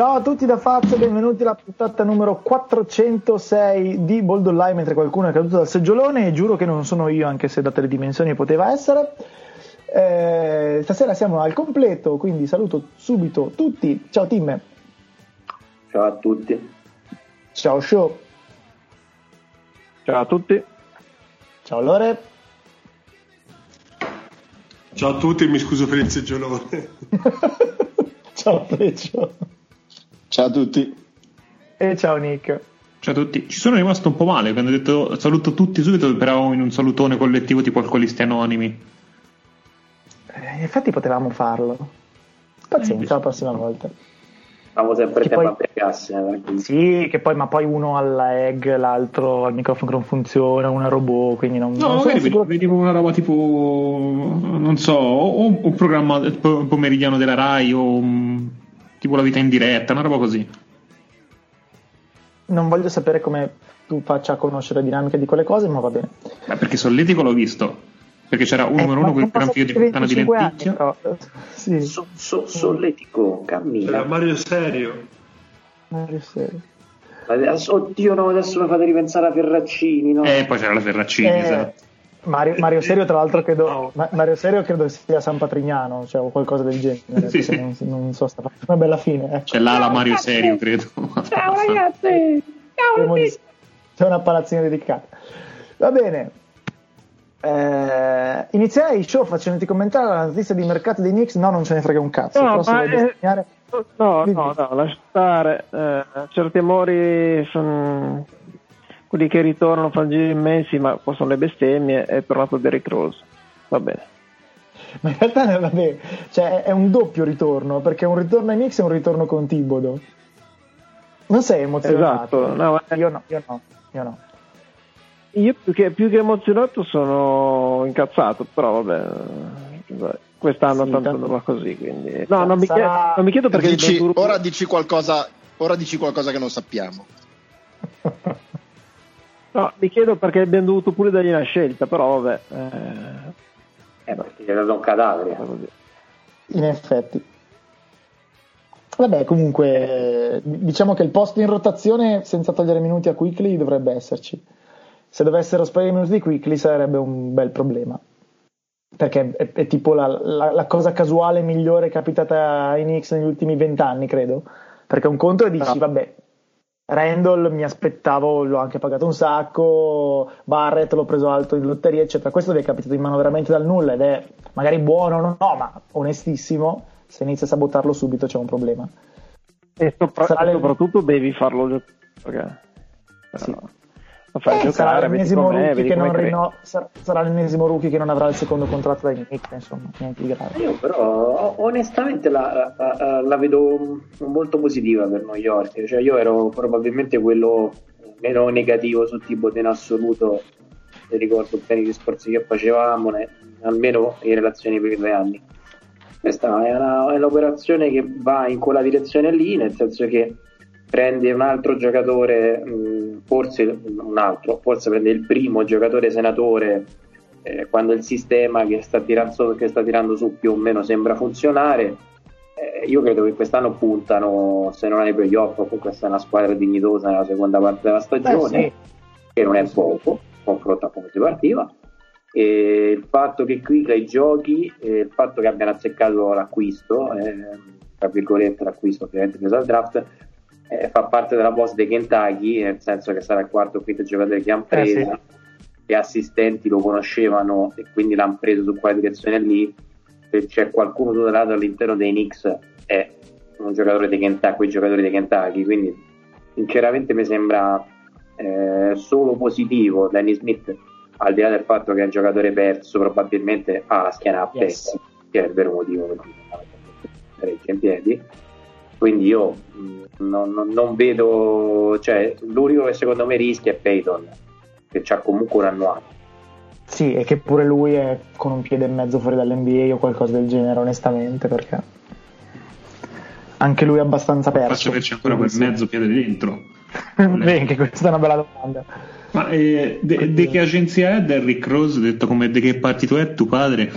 Ciao a tutti da Fazio, benvenuti alla puntata numero 406 di Bold Online mentre qualcuno è caduto dal seggiolone e giuro che non sono io anche se date le dimensioni poteva essere. Eh, stasera siamo al completo, quindi saluto subito tutti. Ciao Tim. Ciao a tutti. Ciao Show. Ciao a tutti. Ciao Lore. Ciao a tutti, mi scuso per il seggiolone. ciao Freccio. Ciao a tutti. E ciao Nick. Ciao a tutti. Ci sono rimasto un po' male quando ho detto saluto tutti subito, però in un salutone collettivo tipo alcolisti anonimi. Eh, in effetti potevamo farlo. Pazienza, la prossima volta. Siamo sempre Che tempo poi- a pregarsi. eh, Sì, che poi, ma poi uno alla egg, l'altro al microfono che non funziona, uno a robot, quindi non, No, non magari sicuro. vedi vedi una roba tipo, non so, o un programma po- pomeridiano della Rai o um, tipo la vita in diretta, una roba così. Non voglio sapere come tu faccia a conoscere le dinamiche di quelle cose, ma va bene. Beh, perché Solletico l'ho visto. Perché c'era uno Eh, numero ma uno con il gran figlio di puttana di 25 anni, lenticchia. però, eh, Sì, So, so- solletico, cammina. Era Mario Serio. Mario Serio. Adesso- oddio, no, adesso mi fate ripensare a Ferraccini. No? E poi c'era la Ferraccini, Eh, esatto. Mario, Mario Serio, tra l'altro, credo, Ma- Mario Serio credo sia San Patrignano, cioè o qualcosa del genere. Sì. Non, non so, sta facendo una bella fine. ecco. C'è là la Mario Serio, credo. Ciao ragazzi! Ciao. C'è una palazzina dedicata. Va bene. Eh, inizierei show facendoti commentare la notizia di mercato dei Knicks. No, non ce ne frega un cazzo. No, però eh, No, no, no, lascia stare. Eh, certi amori sono quelli che ritornano fanno giri immensi, ma possono le bestemmie. È tornato Derrick Rose. Va bene. Ma in realtà vabbè, cioè, è un doppio ritorno perché un ritorno ai Knicks è un ritorno con Tibodo. Non sei emozionato? Esatto, no, ma- io no, io no, io no. Io più che, più che emozionato sono incazzato, però vabbè. Quest'anno Sì, tanto non va così, quindi... No, non mi, Sarà- chiedo, non mi chiedo perché... Dici- ora, dici qualcosa, ora dici qualcosa che non sappiamo. No, mi chiedo perché abbiamo dovuto pure dargli una scelta, però vabbè. Eh, Eh, perché gli ha dato un cadavere. In effetti. Vabbè, comunque, diciamo che il posto in rotazione senza togliere minuti a Quickly dovrebbe esserci. Se dovessero sparire i minuti di Quickly sarebbe un bel problema. Perché è, è tipo la, la- la cosa casuale migliore capitata ai Knicks negli ultimi vent'anni, credo. Perché un conto è dici, Ah. vabbè, Randall mi aspettavo, l'ho anche pagato un sacco, Barrett l'ho preso alto in lotteria, eccetera. Questo vi è capitato in mano veramente dal nulla ed è magari buono, no, no, ma onestissimo, se inizi a sabotarlo subito c'è un problema. E, sopra- Sarà e le- soprattutto devi farlo. Perché Sì. no, lo fai Eh, sarà giocare, vedi l'ennesimo, com'è, rookie vedi che come rinno- sarà, l'ennesimo rookie che non avrà il secondo contratto dai Knicks, insomma, niente di grave. Io però onestamente la, la- la vedo molto positiva per New York, cioè io ero probabilmente quello meno negativo sul tipo in assoluto, mi ricordo bene i discorsi che facevamo, ne- almeno in relazione ai primi due anni. Questa è, una- è un'operazione che va in quella direzione lì, nel senso che prende un altro giocatore, mh, forse un altro, forse prende il primo giocatore senatore eh, quando il sistema che sta, tirando, che sta tirando su più o meno sembra funzionare. eh, io credo che quest'anno puntano, se non ai playoff, comunque questa è una squadra dignitosa nella seconda parte della stagione, Eh, sì. che non è poco, confronto a come si partiva. E il fatto che qui ai giochi, e il fatto che abbiano azzeccato l'acquisto, eh, tra virgolette l'acquisto ovviamente preso al draft, eh, fa parte della boss dei Kentucky, nel senso che sarà il quarto o quinto giocatore che hanno Eh, sì. preso, gli assistenti lo conoscevano e quindi l'hanno preso su quella direzione lì. Se c'è qualcuno tutelato all'interno dei Knicks è un giocatore dei Kentucky, quei giocatori dei Kentucky, quindi sinceramente mi sembra eh, solo positivo Danny Smith, al di là del fatto che è un giocatore perso, probabilmente ha la schiena a Yes. pezzi, che è il vero motivo per cui non regge in piedi. Quindi io mh, non, non- non vedo, cioè l'unico che secondo me rischia è Peyton, che c'ha comunque un anno altro. Sì, e che pure lui è con un piede e mezzo fuori dall'NBA o qualcosa del genere, onestamente, perché anche lui è abbastanza perso. Faccio averci ancora quel mezzo piede dentro. Beh, anche questa è una bella domanda. Ma eh, de, de che agenzia è Derrick Rose? Detto come de che partito è tuo padre?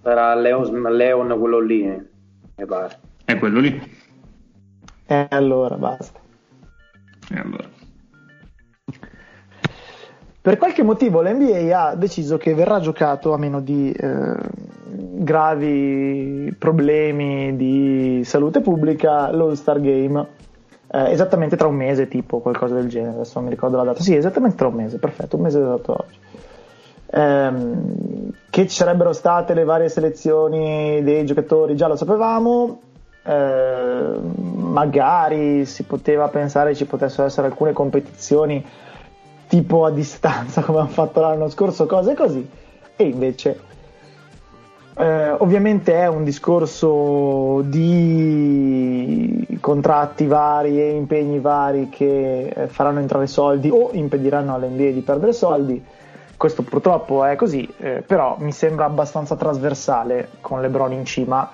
Sarà Leon, Leon quello lì, mi pare. È quello lì. E allora basta. E allora. Per qualche motivo l'NBA ha deciso che verrà giocato a meno di eh, gravi problemi di salute pubblica l'All-Star Game eh, esattamente tra un mese, tipo qualcosa del genere. Adesso non mi ricordo la data. Sì, esattamente tra un mese, perfetto, un mese esatto oggi. Ehm, che ci sarebbero state le varie selezioni dei giocatori, già lo sapevamo. Eh, magari si poteva pensare ci potessero essere alcune competizioni tipo a distanza come hanno fatto l'anno scorso, cose così. E invece eh, ovviamente è un discorso di contratti vari e impegni vari che eh, faranno entrare soldi o impediranno all'NBA di perdere soldi. Questo purtroppo è così, eh, però mi sembra abbastanza trasversale con LeBron in cima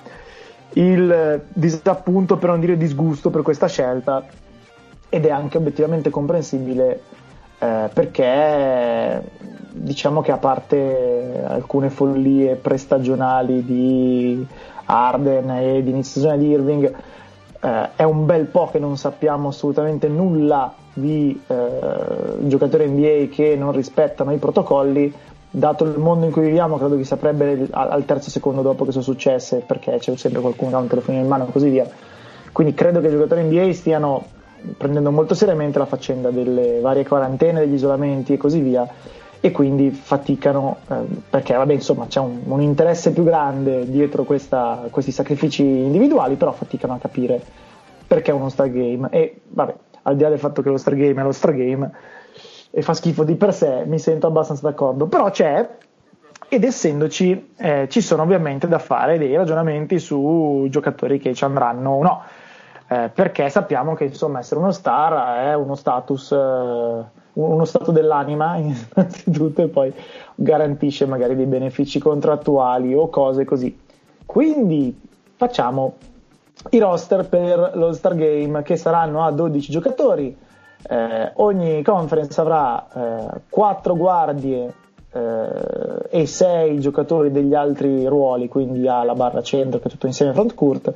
il disappunto, per non dire disgusto, per questa scelta. Ed è anche obiettivamente comprensibile eh, perché diciamo che a parte alcune follie prestagionali di Arden e di inizio di Irving eh, è un bel po' che non sappiamo assolutamente nulla di eh, giocatori NBA che non rispettano i protocolli dato il mondo in cui viviamo credo che saprebbe al terzo secondo dopo che sono successe perché c'è sempre qualcuno che ha un telefono in mano e così via. Quindi credo che i giocatori NBA stiano prendendo molto seriamente la faccenda delle varie quarantene, degli isolamenti e così via e quindi faticano eh, perché vabbè insomma c'è un, un interesse più grande dietro questa, questi sacrifici individuali però faticano a capire perché uno star game e vabbè al di là del fatto che lo star game è lo star game e fa schifo di per sé mi sento abbastanza d'accordo però c'è ed essendoci eh, ci sono ovviamente da fare dei ragionamenti su giocatori che ci andranno o no eh, perché sappiamo che insomma essere uno star è uno status, eh, uno stato dell'anima innanzitutto e poi garantisce magari dei benefici contrattuali o cose così. Quindi facciamo i roster per lo Star Game che saranno a 12 giocatori. Eh, ogni conference avrà eh, 4 guardie eh, e 6 giocatori degli altri ruoli, quindi alla barra centro che è tutto insieme front court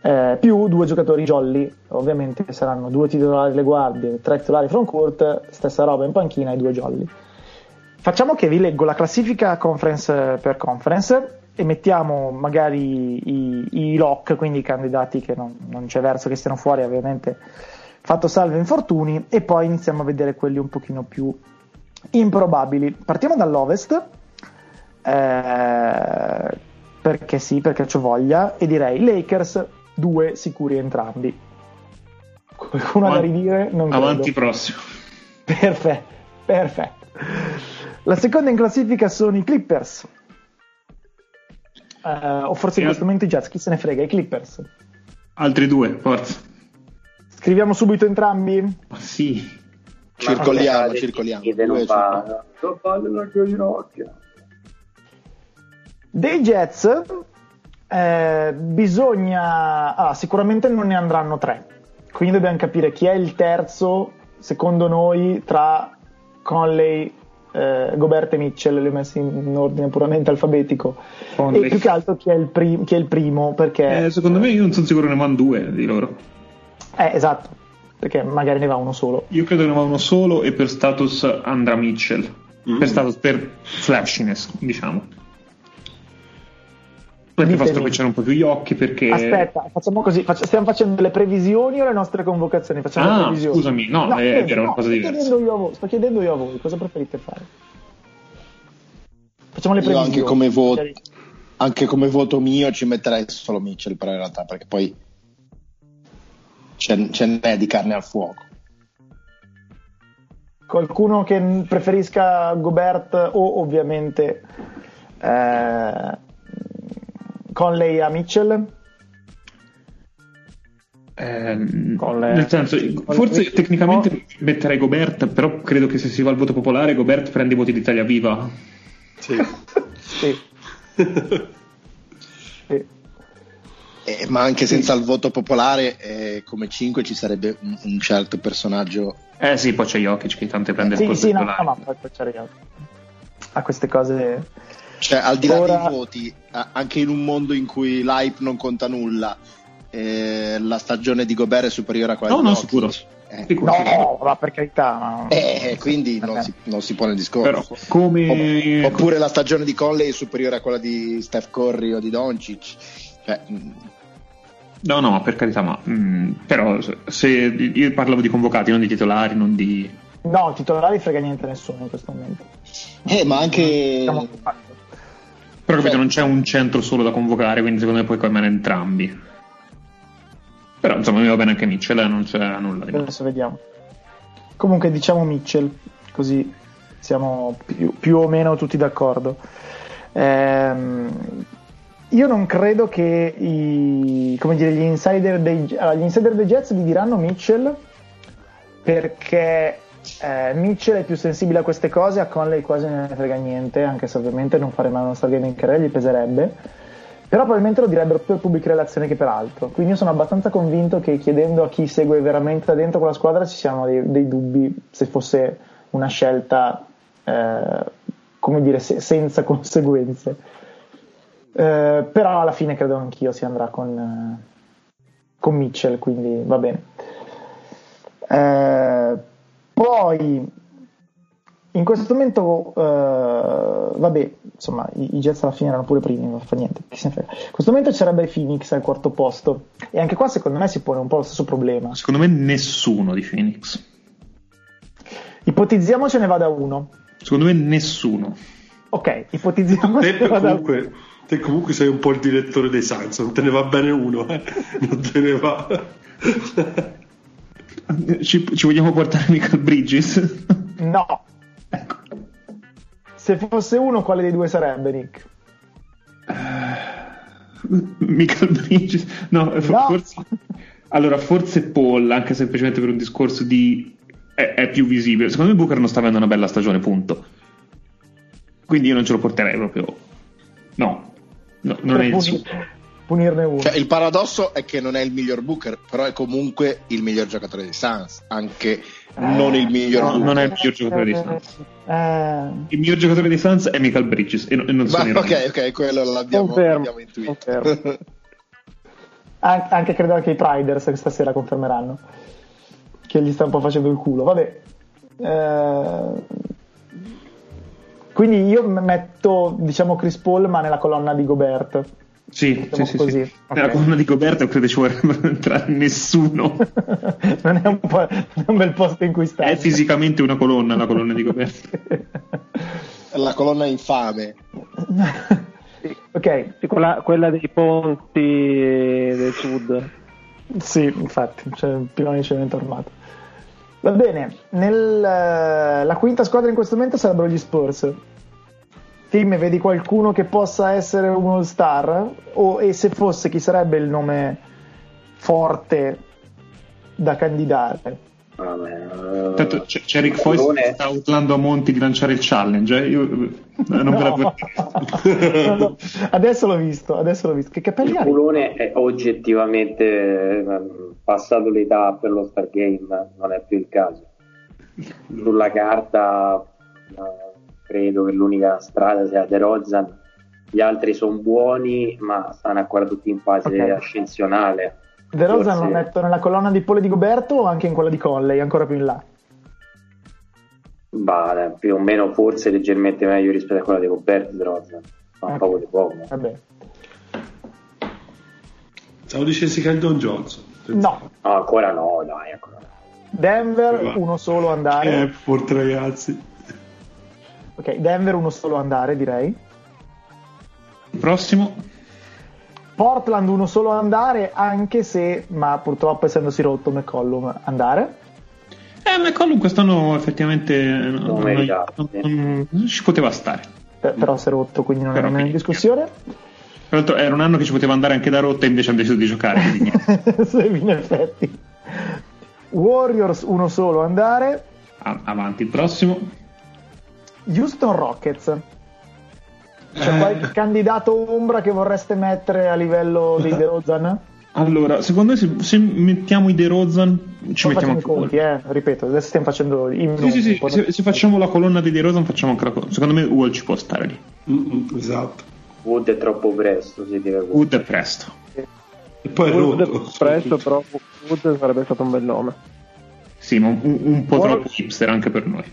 eh, più due giocatori jolly, ovviamente saranno due titolari le guardie, tre titolari front court, stessa roba in panchina e due jolly. Facciamo che vi leggo la classifica conference per conference e mettiamo magari i, i lock, quindi i candidati che non, non, c'è verso che stiano fuori, ovviamente fatto salve infortuni, e poi iniziamo a vedere quelli un pochino più improbabili. Partiamo dall'ovest, eh, perché sì, perché ho voglia, e direi Lakers, due sicuri entrambi. Qualcuno ha da ridire? Non Avanti credo. prossimo. Perfetto, perfetto. La seconda in classifica sono i Clippers. Uh, o forse in questo momento i Jazz, chi se ne frega, i Clippers. Altri due, forza. Scriviamo subito entrambi? Sì. Circoliamo, okay, circoliamo. Non fa, non fa della ginocchia. Dei Jets eh, bisogna ah, sicuramente non ne andranno tre quindi dobbiamo capire chi è il terzo secondo noi tra Conley eh, Gobert e Mitchell li ho messi in ordine puramente alfabetico Conley. e più che altro chi è il, prim- chi è il primo perché eh, secondo me io non sono sicuro ne vanno due di loro eh esatto perché magari ne va uno solo io credo che ne va uno solo e per status andrà Mitchell mm. per status per flashiness diciamo perché fa stropicciare un po' più gli occhi perché... Aspetta, facciamo così, faccia, stiamo facendo le previsioni o le nostre convocazioni? Facciamo ah, le previsioni. scusami, no, no è, è una cosa diversa. Sto chiedendo, voi, sto chiedendo, io a voi, cosa preferite fare? Facciamo le previsioni. Io anche come, voto, anche come voto mio ci metterei solo Mitchell, però in realtà, perché poi ce, ce n'è di carne al fuoco. Qualcuno che preferisca Gobert o ovviamente... Eh, Conley a Mitchell? Eh, nel senso, forse Conley. tecnicamente oh. metterei Gobert, però credo che se si va al voto popolare Gobert prende i voti d'Italia Viva. Sì. sì. sì. Eh, ma anche senza il voto popolare, eh, come 5 ci sarebbe un, un, certo personaggio. Eh sì, poi c'è Jokic che tanto prende sì, il sì, no, no, no, poi c'è A queste cose cioè, al di là Ora... dei voti, anche in un mondo in cui l'hype non conta nulla, eh, la stagione di Gobert è superiore a quella No, di no, Jokic. sicuro. Eh. No, ma per carità. ma- eh, quindi non si, non si pone il discorso. Però come... Opp- Oppure la stagione di Conley è superiore a quella di Steph Curry o di Doncic. Cioè, mh, No, no, per carità, ma... mm, però se- io parlavo di convocati, non di titolari, non di... No, titolari frega niente a nessuno in questo momento. eh, ma anche Però capito, Cioè- non c'è un centro solo da convocare, quindi secondo me puoi cogliere entrambi. Però insomma mi va bene anche Mitchell, eh, non c'è nulla di male. Adesso vediamo. Comunque diciamo Mitchell, così siamo più, più o meno tutti d'accordo. Ehm, io non credo che i, dire, gli, insider dei, allora, gli insider dei Jets vi diranno Mitchell perché eh, Mitchell è più sensibile a queste cose, a Conley quasi non ne frega niente, anche se ovviamente non fare mai uno Stargame in carriera gli peserebbe. Però probabilmente lo direbbero più per pubbliche relazioni che per altro. Quindi io sono abbastanza convinto che chiedendo a chi segue veramente da dentro quella squadra ci siano dei, dei dubbi se fosse una scelta, eh, come dire, se- senza conseguenze. Eh, però alla fine credo anch'io si andrà con, eh, con Mitchell, quindi va bene. Eh, poi in questo momento, eh, vabbè, insomma, i, i Jets alla fine erano pure primi, non fa niente. Chi se ne frega. In questo momento c'era i Phoenix al quarto posto, e anche qua secondo me si pone un po' lo stesso problema. Secondo me nessuno di Phoenix. Ipotizziamo ce ne vada uno. Secondo me nessuno. Ok, ipotizziamo uno. comunque, te comunque sei un po' il direttore dei Suns, non te ne va bene uno, eh? non te ne va. Ci, ci vogliamo portare Michael Bridges? No. ecco. Se fosse uno, quale dei due sarebbe, Nick? Michael Bridges? No, fo- No. forse... Allora, forse Paul, anche semplicemente per un discorso di... È, è più visibile. Secondo me Booker non sta avendo una bella stagione, punto. Quindi io non ce lo porterei proprio... No, No, non è il suo. punirne uno. Cioè, il paradosso è che non è il miglior Booker, però è comunque il miglior giocatore dei Suns, anche non il miglior no, Booker. non è il miglior giocatore dei Suns. Eh, Il miglior giocatore dei Suns è Michael Bridges e, non- e non Ma, sono ok, ok, quello l'abbiamo, l'abbiamo intuito. an- anche credo anche i Priders che stasera confermeranno che gli sta un po' facendo il culo. Vabbè. Eh, quindi io metto, diciamo, Chris Paul, ma nella colonna di Gobert. Sì, sì, Diciamo sì, così, sì. ok. Nella colonna di Coberto credo ci vorrebbe entrare nessuno. non, è un po', non è un bel posto in cui stare. È fisicamente una colonna la colonna di Coberto. La colonna infame. ok, quella, quella dei ponti del sud. Sì, infatti, c'è un pilone di cemento armato. Va bene, nel, eh, la quinta squadra in questo momento sarebbero gli Spurs. Tim, vedi qualcuno che possa essere un all-star? O, e se fosse, chi sarebbe il nome forte da candidare? Vabbè, Tanto c'è, c'è Rick Foy che sta urlando a Monti di lanciare il challenge. eh. Io eh, non ve la No. No, no, adesso l'ho visto, adesso l'ho visto. Che capelli Il hai? culone è oggettivamente eh, passato l'età per lo Stargame, non è più il caso. Sulla carta eh, credo che l'unica strada sia De Rozan, gli altri sono buoni ma stanno ancora tutti in fase Ok. ascensionale. De Rosa Forse- lo metto nella colonna di Pole di Goberto o anche in quella di Conley, ancora più in là? Bah, più o meno forse leggermente meglio rispetto a quella di Roberto De Rozan, ma Ok. poco di poco. Vabbè. Stavo dicessi che è il Don Johnson. No, No, ancora no, dai, ancora no. Denver Va. uno solo andare. Eh, forte ragazzi. Ok, Denver uno solo andare, direi. Prossimo. Portland uno solo andare, anche se, ma purtroppo essendosi rotto McCollum, andare. Eh, McCollum quest'anno effettivamente eh, non, non- non- non ci poteva stare. Per- però si è rotto, quindi non è Però nemmeno in discussione. Tra l'altro era un anno che ci poteva andare anche da rotta e invece hanno deciso di giocare. in effetti. Warriors uno solo andare. A- avanti, il prossimo. Houston Rockets. C'è Eh. qualche candidato ombra che vorreste mettere a livello dei DeRozan? Allora, secondo me se, se mettiamo i De Rozan ci Non mettiamo anche conti, eh, ripeto, adesso stiamo facendo i Sì, sì, sì, se, se facciamo la colonna di De Rozan facciamo anche la colonna. Secondo me Wall ci può stare lì. Mm, mm, esatto. Wood è troppo presto, si deve Wood è presto. E poi è Wood rotto. presto, però Wood sarebbe stato un bel nome. Sì, ma un, un po' Wall- troppo hipster anche per noi.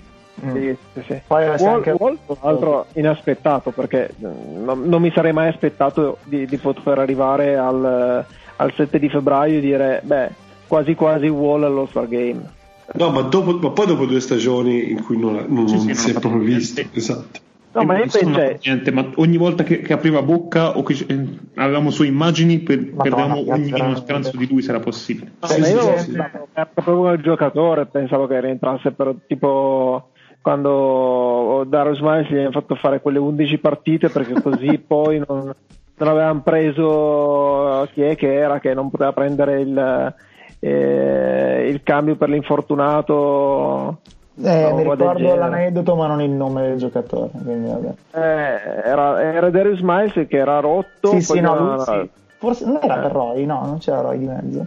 Mm. Sì, sì, sì. Poi Wall, anche- Wall, tra l'altro inaspettato perché eh, non, non mi sarei mai aspettato di, di poter arrivare al, al 7 di febbraio e dire beh quasi quasi Wall allo Star Game No, ma, dopo, ma poi dopo due stagioni in cui non, non, Sì, sì, non si è proprio visto. Esatto. No ma io fatto niente, ma ogni volta che, che apriva bocca o che eh, avevamo sue immagini, per, Madonna, perdevamo ogni speranza di lui se era possibile. Sì, sì, io sì, sì. pensavo era proprio il giocatore pensavo che rientrasse per tipo quando Darius Miles gli hanno fatto fare quelle 11 partite perché così poi non, non avevano preso chi è che era che non poteva prendere il, eh, il cambio per l'infortunato Eh, mi ricordo l'aneddoto, ma non il nome del giocatore. Quindi vabbè. Eh, era, era Darius Miles che era rotto. Sì, poi sì, no, era- sì. Forse non era Eh. per Roy, no, non c'era Roy di mezzo.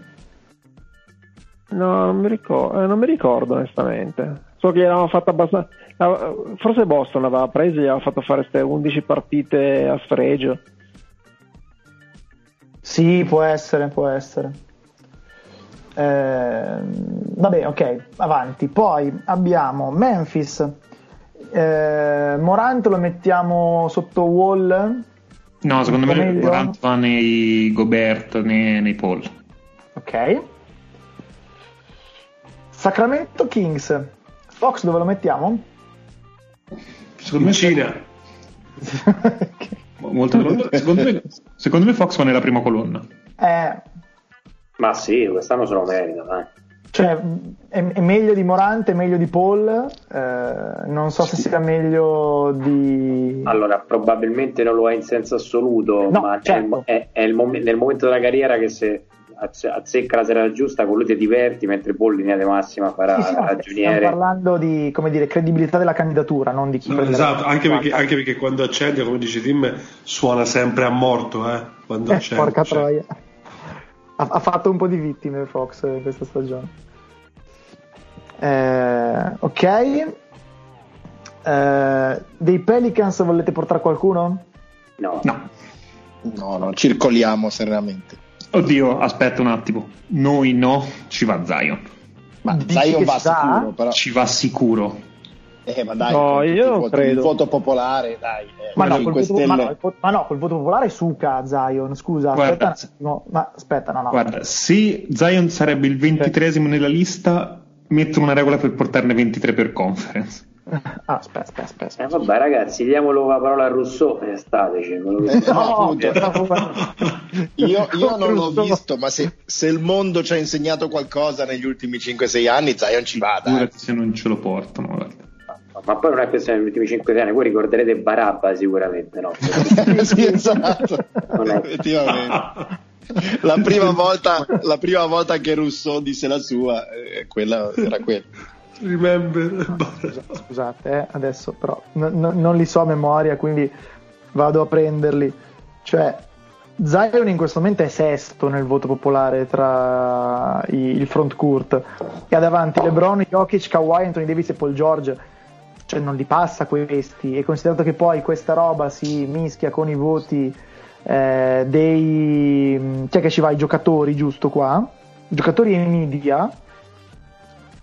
No, non mi, ricordo, non mi ricordo onestamente. So che gli avevano fatto abbastanza. Forse Boston l'aveva preso e gli aveva fatto fare queste 11 partite a sfregio. Sì, può essere, può essere. Ehm, vabbè, ok, avanti. Poi abbiamo Memphis. Eh, Morant lo mettiamo sotto wall. No, secondo me meglio. Morant va nei Gobert, nei, nei Paul. Ok. Sacramento Kings. Fox dove lo mettiamo? Secondo In me, Cina. molto veloce. secondo, me, secondo me Fox va nella prima colonna. eh, Ma sì, quest'anno se lo merita, dai. cioè, è, è meglio di Morant, è meglio di Paul. eh, non so se sia meglio di. Allora, probabilmente non lo è in senso assoluto, No, ma è- certo. è, è il mom- nel momento della carriera che se azze- azzecca la serata giusta, con lui ti diverti, mentre Paul in linea di massima farà Sì, sì, no, stiamo ragioniere. parlando di come dire, credibilità della candidatura, non di chi No, esatto, anche perché, 50. anche perché quando accende, come dice Tim, suona sempre a morto, eh, quando Eh, accende. porca cioè. troia. Ha, ha fatto un po' di vittime Fox questa stagione. Eh, ok. Eh, dei Pelicans volete portare qualcuno? No. No. No, no, circoliamo serenamente. Oddio, aspetta un attimo. Noi no, ci va Zion. Ma Dici Zion va? sicuro, però. Ci va sicuro. Eh, ma dai, No, io voti- credo. Il voto popolare, dai. eh, Ma no, 5 col voto, ma, no, il ma no, col voto popolare suca Zion. Scusa, Guarda, aspetta un attimo. Ma aspetta, no, no. Guarda, se Zion sarebbe il ventitresimo nella lista, mettono una regola per portarne 23 per conference. Ah, aspetta, aspetta, aspetta. aspetta. Eh, vabbè, ragazzi, diamolo la parola a Rousseau e stateci. che- Eh, no, Io, io non l'ho visto, ma se, se il mondo ci ha insegnato qualcosa negli ultimi 5-6 anni, Zion ci va, dai. Figurati se non ce lo portano. Guarda. Ma poi non è questione degli ultimi 5 anni, voi ricorderete Barabba sicuramente, no? sì, esatto. Effettivamente. La prima, volta, la prima volta che Rousseau disse la sua, eh, quella era quella. Remember. Scusate, eh, adesso però n- n- non li so a memoria, quindi vado a prenderli. Cioè, Zion in questo momento è sesto nel voto popolare tra i- il front court e ha davanti LeBron, Jokic, Kawhi, Anthony Davis e Paul George. Cioè, non li passa questi. E considerato che poi questa roba si mischia con i voti eh, dei. Chi è che ci va? I giocatori, giusto qua? I giocatori e i media.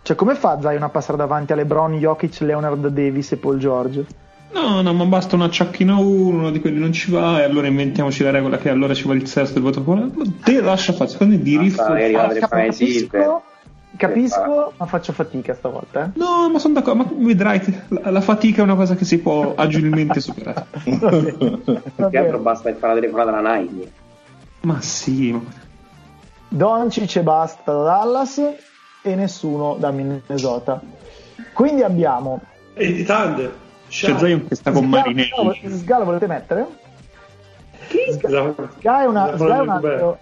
Cioè, come fa Zion a passare davanti a LeBron, Jokic, Leonard Davis e Paul George? No, no, ma basta una ciacchina uno, uno di quelli non ci va, e allora inventiamoci la regola che allora ci va il sesto del voto popolare. Te lascia fare, secondo me di riff. Capisco, capisco, ma faccio fatica stavolta. Eh? No, ma sono d'accordo, ma vedrai che la, la fatica è una cosa che si può agilmente superare. Va Che altro basta fare la telefonata alla Nike. Ma sì. Doncic e basta da Dallas e nessuno da Minnesota. Quindi abbiamo E i Thunder. c'è. Zion che sta con Marinelli. Sgalo volete mettere? Sky è, una- Sky è un altro,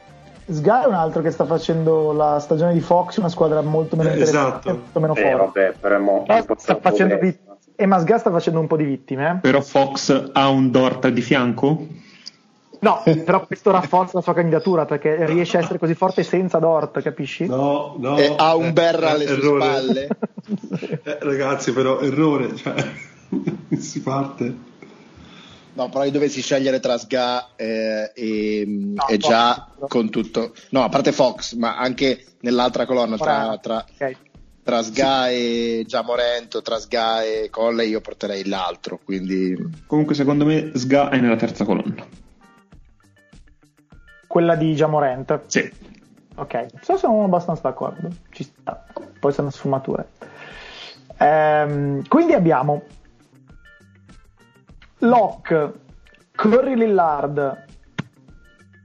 Sky è un altro che sta facendo la stagione di Fox, una squadra molto meno Eh, interessante, esatto. molto meno Eh, forte. vabbè, però mo- Eh, sta facendo vit- e Masga sta facendo un po' di vittime. eh. Però Fox ha un Dort di fianco? No, però questo rafforza la sua candidatura perché riesce a essere così forte senza Dort, capisci? No, no. E ha un eh, berra alle sue spalle. Eh, ragazzi, però errore, cioè, si parte. No, però io dovessi scegliere tra Sga eh, e, No, e già con tutto. No, a parte Fox, ma anche nell'altra colonna tra, tra, Ok. tra Sga e già Morento, tra Sga e Colle, io porterei l'altro. Quindi Comunque, secondo me, Sga è nella terza colonna. Quella di Jamorant. Sì. Ok, so sono abbastanza d'accordo. Ci sta. Poi sono sfumature. Ehm, quindi abbiamo Locke, Curry Lillard,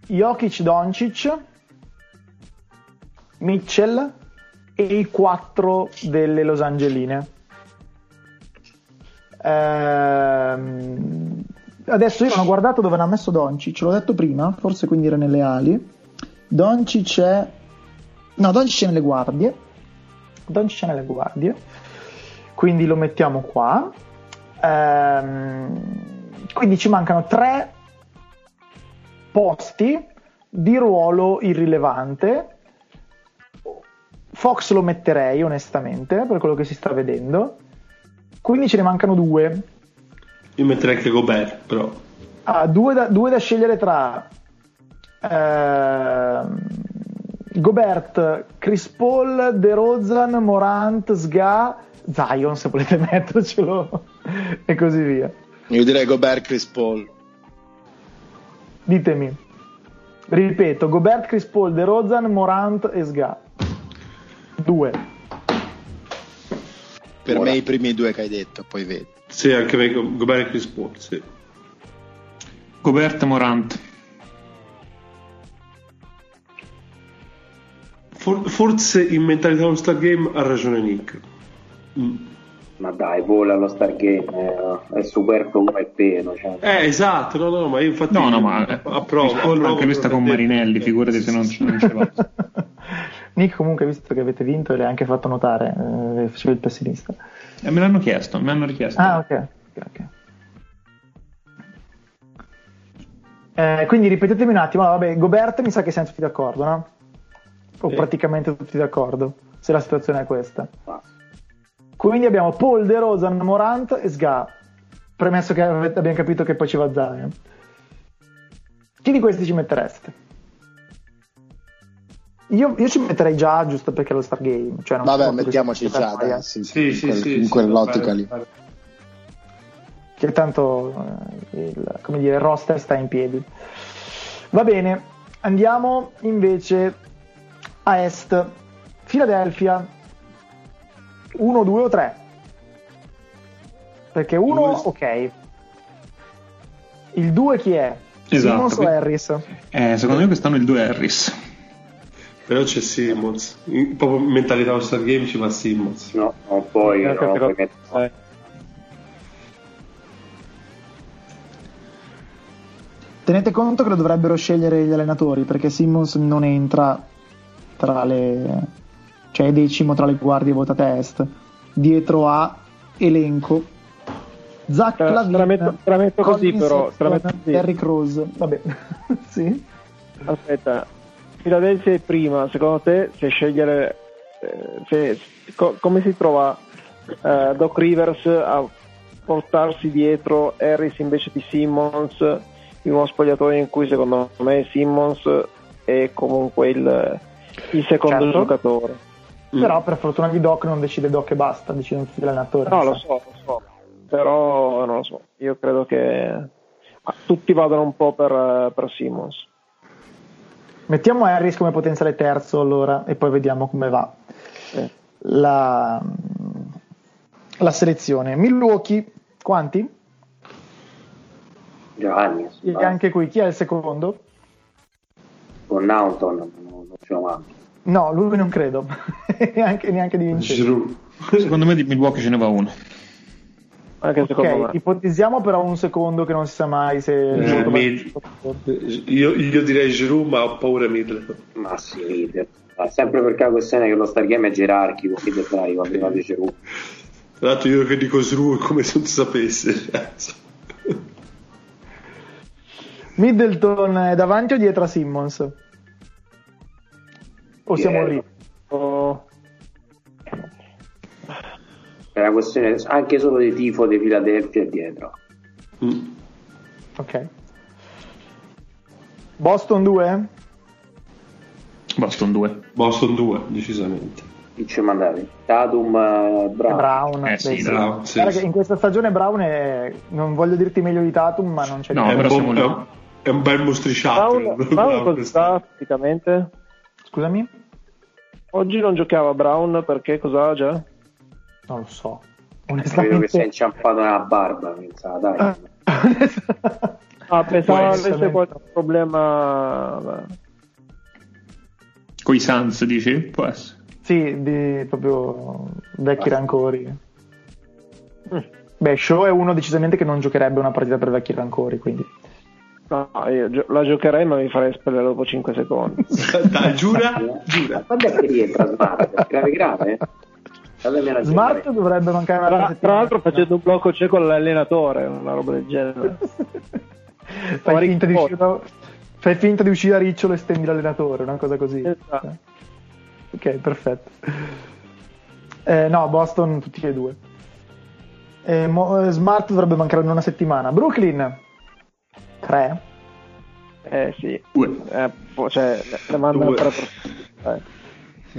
Jokic Doncic, Mitchell e i quattro delle Los Angeline. Ehm, adesso io non ho guardato dove ne ha messo Doncic, l'ho detto prima, forse quindi era nelle ali. Doncic è... No, Doncic è nelle guardie. Doncic è nelle guardie. Quindi lo mettiamo qua. Ehm, quindi ci mancano tre posti di ruolo irrilevante. Fox lo metterei onestamente per quello che si sta vedendo. Quindi ce ne mancano due. Io metterei anche Gobert, però. Ah, due, da, due da scegliere tra ehm, Gobert, Chris Paul, De Rozan, Morant, Sga, Zion se volete mettercelo e così via. Io direi Gobert, Chris Paul. Ditemi. Ripeto, Gobert, Chris Paul, De Rozan, Morant e Sga. Due. Per Ora. me i primi due che hai detto, poi vedi. Sì, anche me, Go- Gobert e Chris Paul, sì. Gobert Morant. For- forse in mentalità All Star Game ha ragione Nick. Mm. Ma dai, vola allo Stargame, eh, è superfluo come il pelo. Cioè. Eh, esatto, no, no, ma io infatti No, no, ma approvo, Chris Paul approvo anche questa con Marinelli, figurati se non, non ce l'ho. Nick comunque visto che avete vinto l'hai anche fatto notare, eh, facevi il pessimista. Eh, me l'hanno chiesto, me l'hanno richiesto. Ah, ok. ok, ok. Eh, quindi ripetetemi un attimo, allora, vabbè, Gobert mi sa che siamo tutti d'accordo, no? O Sì. praticamente tutti d'accordo, se la situazione è questa. Ma- Quindi abbiamo Paul, De Rosan, Morant e Sga. Premesso che abbiamo capito che poi ci va Zion. Chi di questi ci mettereste? Io, io ci metterei già giusto perché è lo Stargame. Cioè non Vabbè, mettiamoci già, dai, sì, Sì, in, sì, quel- sì, in sì, quell'ottica lì. fare- che tanto eh, il, come dire, il roster sta in piedi. Va bene, andiamo invece a est. Philadelphia 1, 2 o 3? Perché 1, Due. ok. Il 2 chi è? Esatto, Simmons o Harris? Eh, secondo me quest'anno il 2 è Harris. Però c'è Simmons. In, proprio mentalità All Star Game ci va Simmons. No, no, poi no, secondo- poi metto- eh, Tenete conto che lo dovrebbero scegliere gli allenatori perché Simmons non entra tra le cioè decimo tra le guardie votate a est dietro a elenco Zach Te la- te la metto- te la metto così, però, te la metto così. Derrick Rose vabbè sì Aspetta, Philadelphia è prima, secondo te se scegliere eh, se- co- come si trova eh, Doc Rivers a portarsi dietro Harris invece di Simmons in uno spogliatoio in cui secondo me Simmons è comunque il, il secondo Certo. giocatore. Però per fortuna di Doc non decide Doc e basta decidono tutti l'allenatore No, lo so, lo so, però non lo so, io credo che tutti vadano un po' per, per Simmons. mettiamo Harris come potenziale terzo allora e poi vediamo come va Sì. la, la selezione Milwaukee quanti? Giovanni, E anche qui chi è il secondo? con Naunton non, non ce lo mando. No, lui non credo, neanche, neanche di Vincenzo. Giroud. Secondo me di Milwaukee ce ne va uno. Anche secondo Ok, me. ipotizziamo però un secondo che non si sa mai se Eh, va- Mid- io, io direi Giroud, ma ho paura Middleton. Ma sì, sempre perché la questione è che lo Stargame è gerarchico, quindi dai, va prima di Giroud. Tra l'altro io che dico Giroud è come se non sapesse. Middleton è davanti o dietro a Simmons? O siamo lì? Oh, È una questione anche solo di tifo di Philadelphia dietro. Mm. Ok. Boston 2? Boston 2. Boston 2, decisamente. Chi ci mandavi? Tatum, eh, Brown. Brown. Eh sì. Bravo, sì, sì. in questa stagione Brown è, non voglio dirti meglio di Tatum, ma non c'è No, però un, siamo lì. è un bel mostriciato. Brown, Brown cosa sta fisicamente? Scusami? Oggi non giocava Brown perché cosa ha già? Non lo so. Credo che si è Onestamente. inciampato nella barba, pensava, dai. Ah, pensavo Onestamente. avesse qualche problema. beh. Con i Suns, dici? Può essere. sì, di proprio vecchi rancori. Beh, Show è uno decisamente che non giocherebbe una partita per vecchi rancori, quindi. No, io gio- la giocherei ma mi farei espellere dopo 5 secondi. Dai, giura, giura. Quando è che rientra Smart? Grave grave? Smart dovrebbe mancare una Tra, settimana. tra l'altro facendo un blocco cieco all'allenatore, una roba del genere. fai finta, di uscire, fai finta di uscire a ricciolo e stendi l'allenatore, una cosa così. Esatto. Ok, perfetto. Eh, no, Boston tutti e due. Eh, Mo- eh, Smart dovrebbe mancare in una settimana. Brooklyn 3. Eh sì, eh, po- cioè, le- le mandano Due. tre per- eh,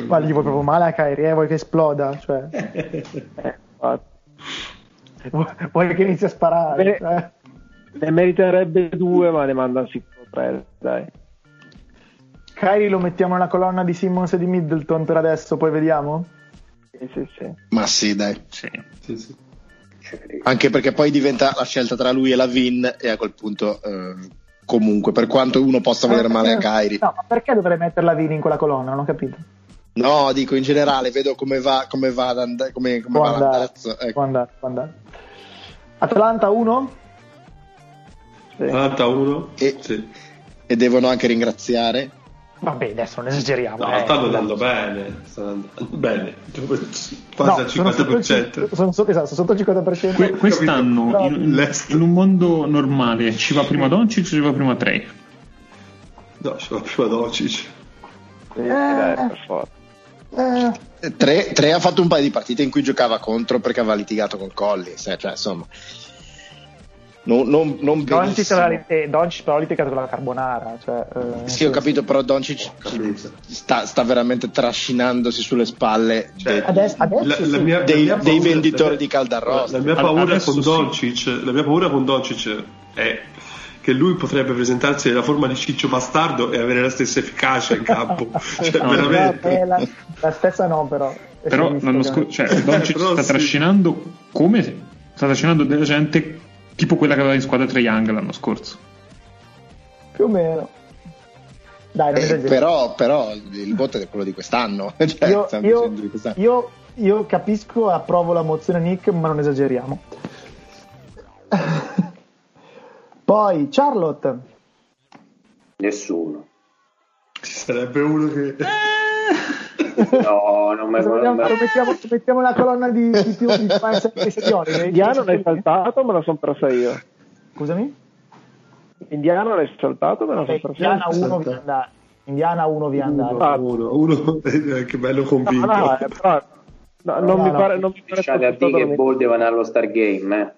Ma gli vuoi proprio male a Kyrie, eh, vuoi che esploda? Cioè, eh, vuoi che inizi a sparare? Beh, cioè. Ne meriterebbe due, ma ne mandano sicuro tre, dai. Kyrie lo mettiamo nella colonna di Simmons e di Middleton per adesso, poi vediamo? Sì, sì, sì. Ma sì, dai. Sì. Sì, sì. Anche perché poi diventa la scelta tra lui e la Vin e a quel punto eh, comunque, per quanto uno possa volere male a Kyrie. No, ma perché dovrei metterla Vini in quella colonna? Non ho capito. No, dico in generale, vedo come va, come va, ad and- come, come Può va andare, l'andazzo. può Ecco. andare, può andare. Atlanta 1? Sì. 91? E- Sì. E devono anche ringraziare. Vabbè, adesso non esageriamo. No, eh. stanno andando bene. Stanno andando bene. Quasi No, al sono sotto il 50%. cin- sono sotto- esatto, sono sotto il 50%. Que- quest'anno, in, in un mondo normale, ci va prima Doncic o ci va prima Trey? No, ci va prima Doncic. Per forza. Eh, Tre, tre ha fatto un paio di partite in cui giocava contro perché aveva litigato con Collins. eh, cioè, insomma, non, non, non Doncic Doncic però ha litigato con la carbonara. Cioè, eh, Sì, ho capito, però Doncic capito. sta, sta veramente trascinandosi sulle spalle Cioè, de- Adesso, adesso La- sì. la mia- dei, venditori la- di Caldarrosta. La mia paura adesso con sì. Doncic, la mia paura con Doncic è che lui potrebbe presentarsi nella forma di Ciccio Bastardo e avere la stessa efficacia in campo. cioè, No, veramente. La, la stessa no, però. Però l'anno scorso, cioè, Doncic Però sta sì. trascinando come sta trascinando della gente tipo quella che aveva in squadra Trae Young l'anno scorso. Più o meno. Dai, non Eh, però, però il voto è quello di quest'anno. Cioè, io, io- di quest'anno. io- io capisco e approvo la mozione Nick, ma non esageriamo. Poi Charlotte. Nessuno. Ci sarebbe uno che. No, non me Lo mettiamo, mettiamo nella colonna di, di più di Spice e. Indiano l'hai saltato, me la sono persa io. Scusami? Indiano l'hai saltato, me la sono Eh, persa Indiana io. 1 vi andate. Indiana 1 vi uno eh, che bello No, convinto. no, eh, però, no, non No, mi no. pare, non mi pare Lasciate a dire che Ball deve andare allo Stargame, eh.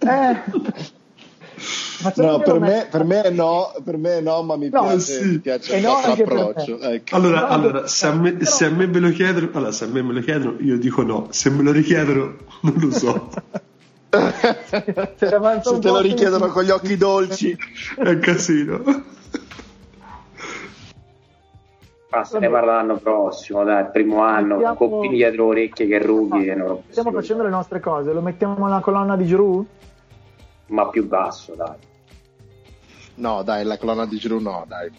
Eh. No, per me, per me no, per me no, ma mi No, piace, sì. mi piace il no vostro anche per me. approccio. Ecco. Allora, No, allora se, a me, se a me me lo chiedono, allora, se a me me lo chiedono, io dico no. Se me lo richiedono, non lo so. Se avanza Se un te lo richiedono con gli occhi dolci. È un casino. Ma se ne parla l'anno prossimo, dai, il primo anno, Mettiamo- coppini dietro orecchie che rughi No, non Stiamo facendo le nostre cose, lo mettiamo nella colonna di Giroud? Ma più basso, dai. No, dai, la colonna di Giroud no, dai.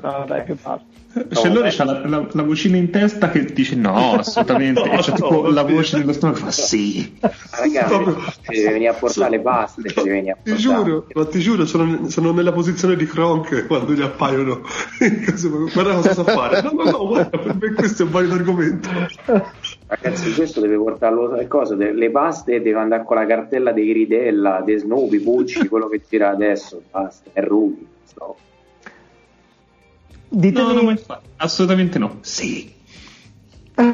No, dai, più basso. Se allora c'ha la, la, la vocina in testa che dice no, assolutamente. No, e c'è no, tipo la oddio. voce nello stomaco che fa sì. Ma Raga, Proprio- ci deve venire a portare le paste, ci deve venire a Ti giuro, ma ti giuro, sono, sono nella posizione di Kronk quando gli appaiono. guarda cosa so fare. No, no, no, guarda, per me questo è un valido argomento. Ragazzi, questo deve portarlo le cose, de- le paste deve andare con la cartella dei Ridella, dei Snoopy, Pucci, quello che tira adesso, basta, è rughi. stop. Ditemi, No, no, assolutamente no. Sì.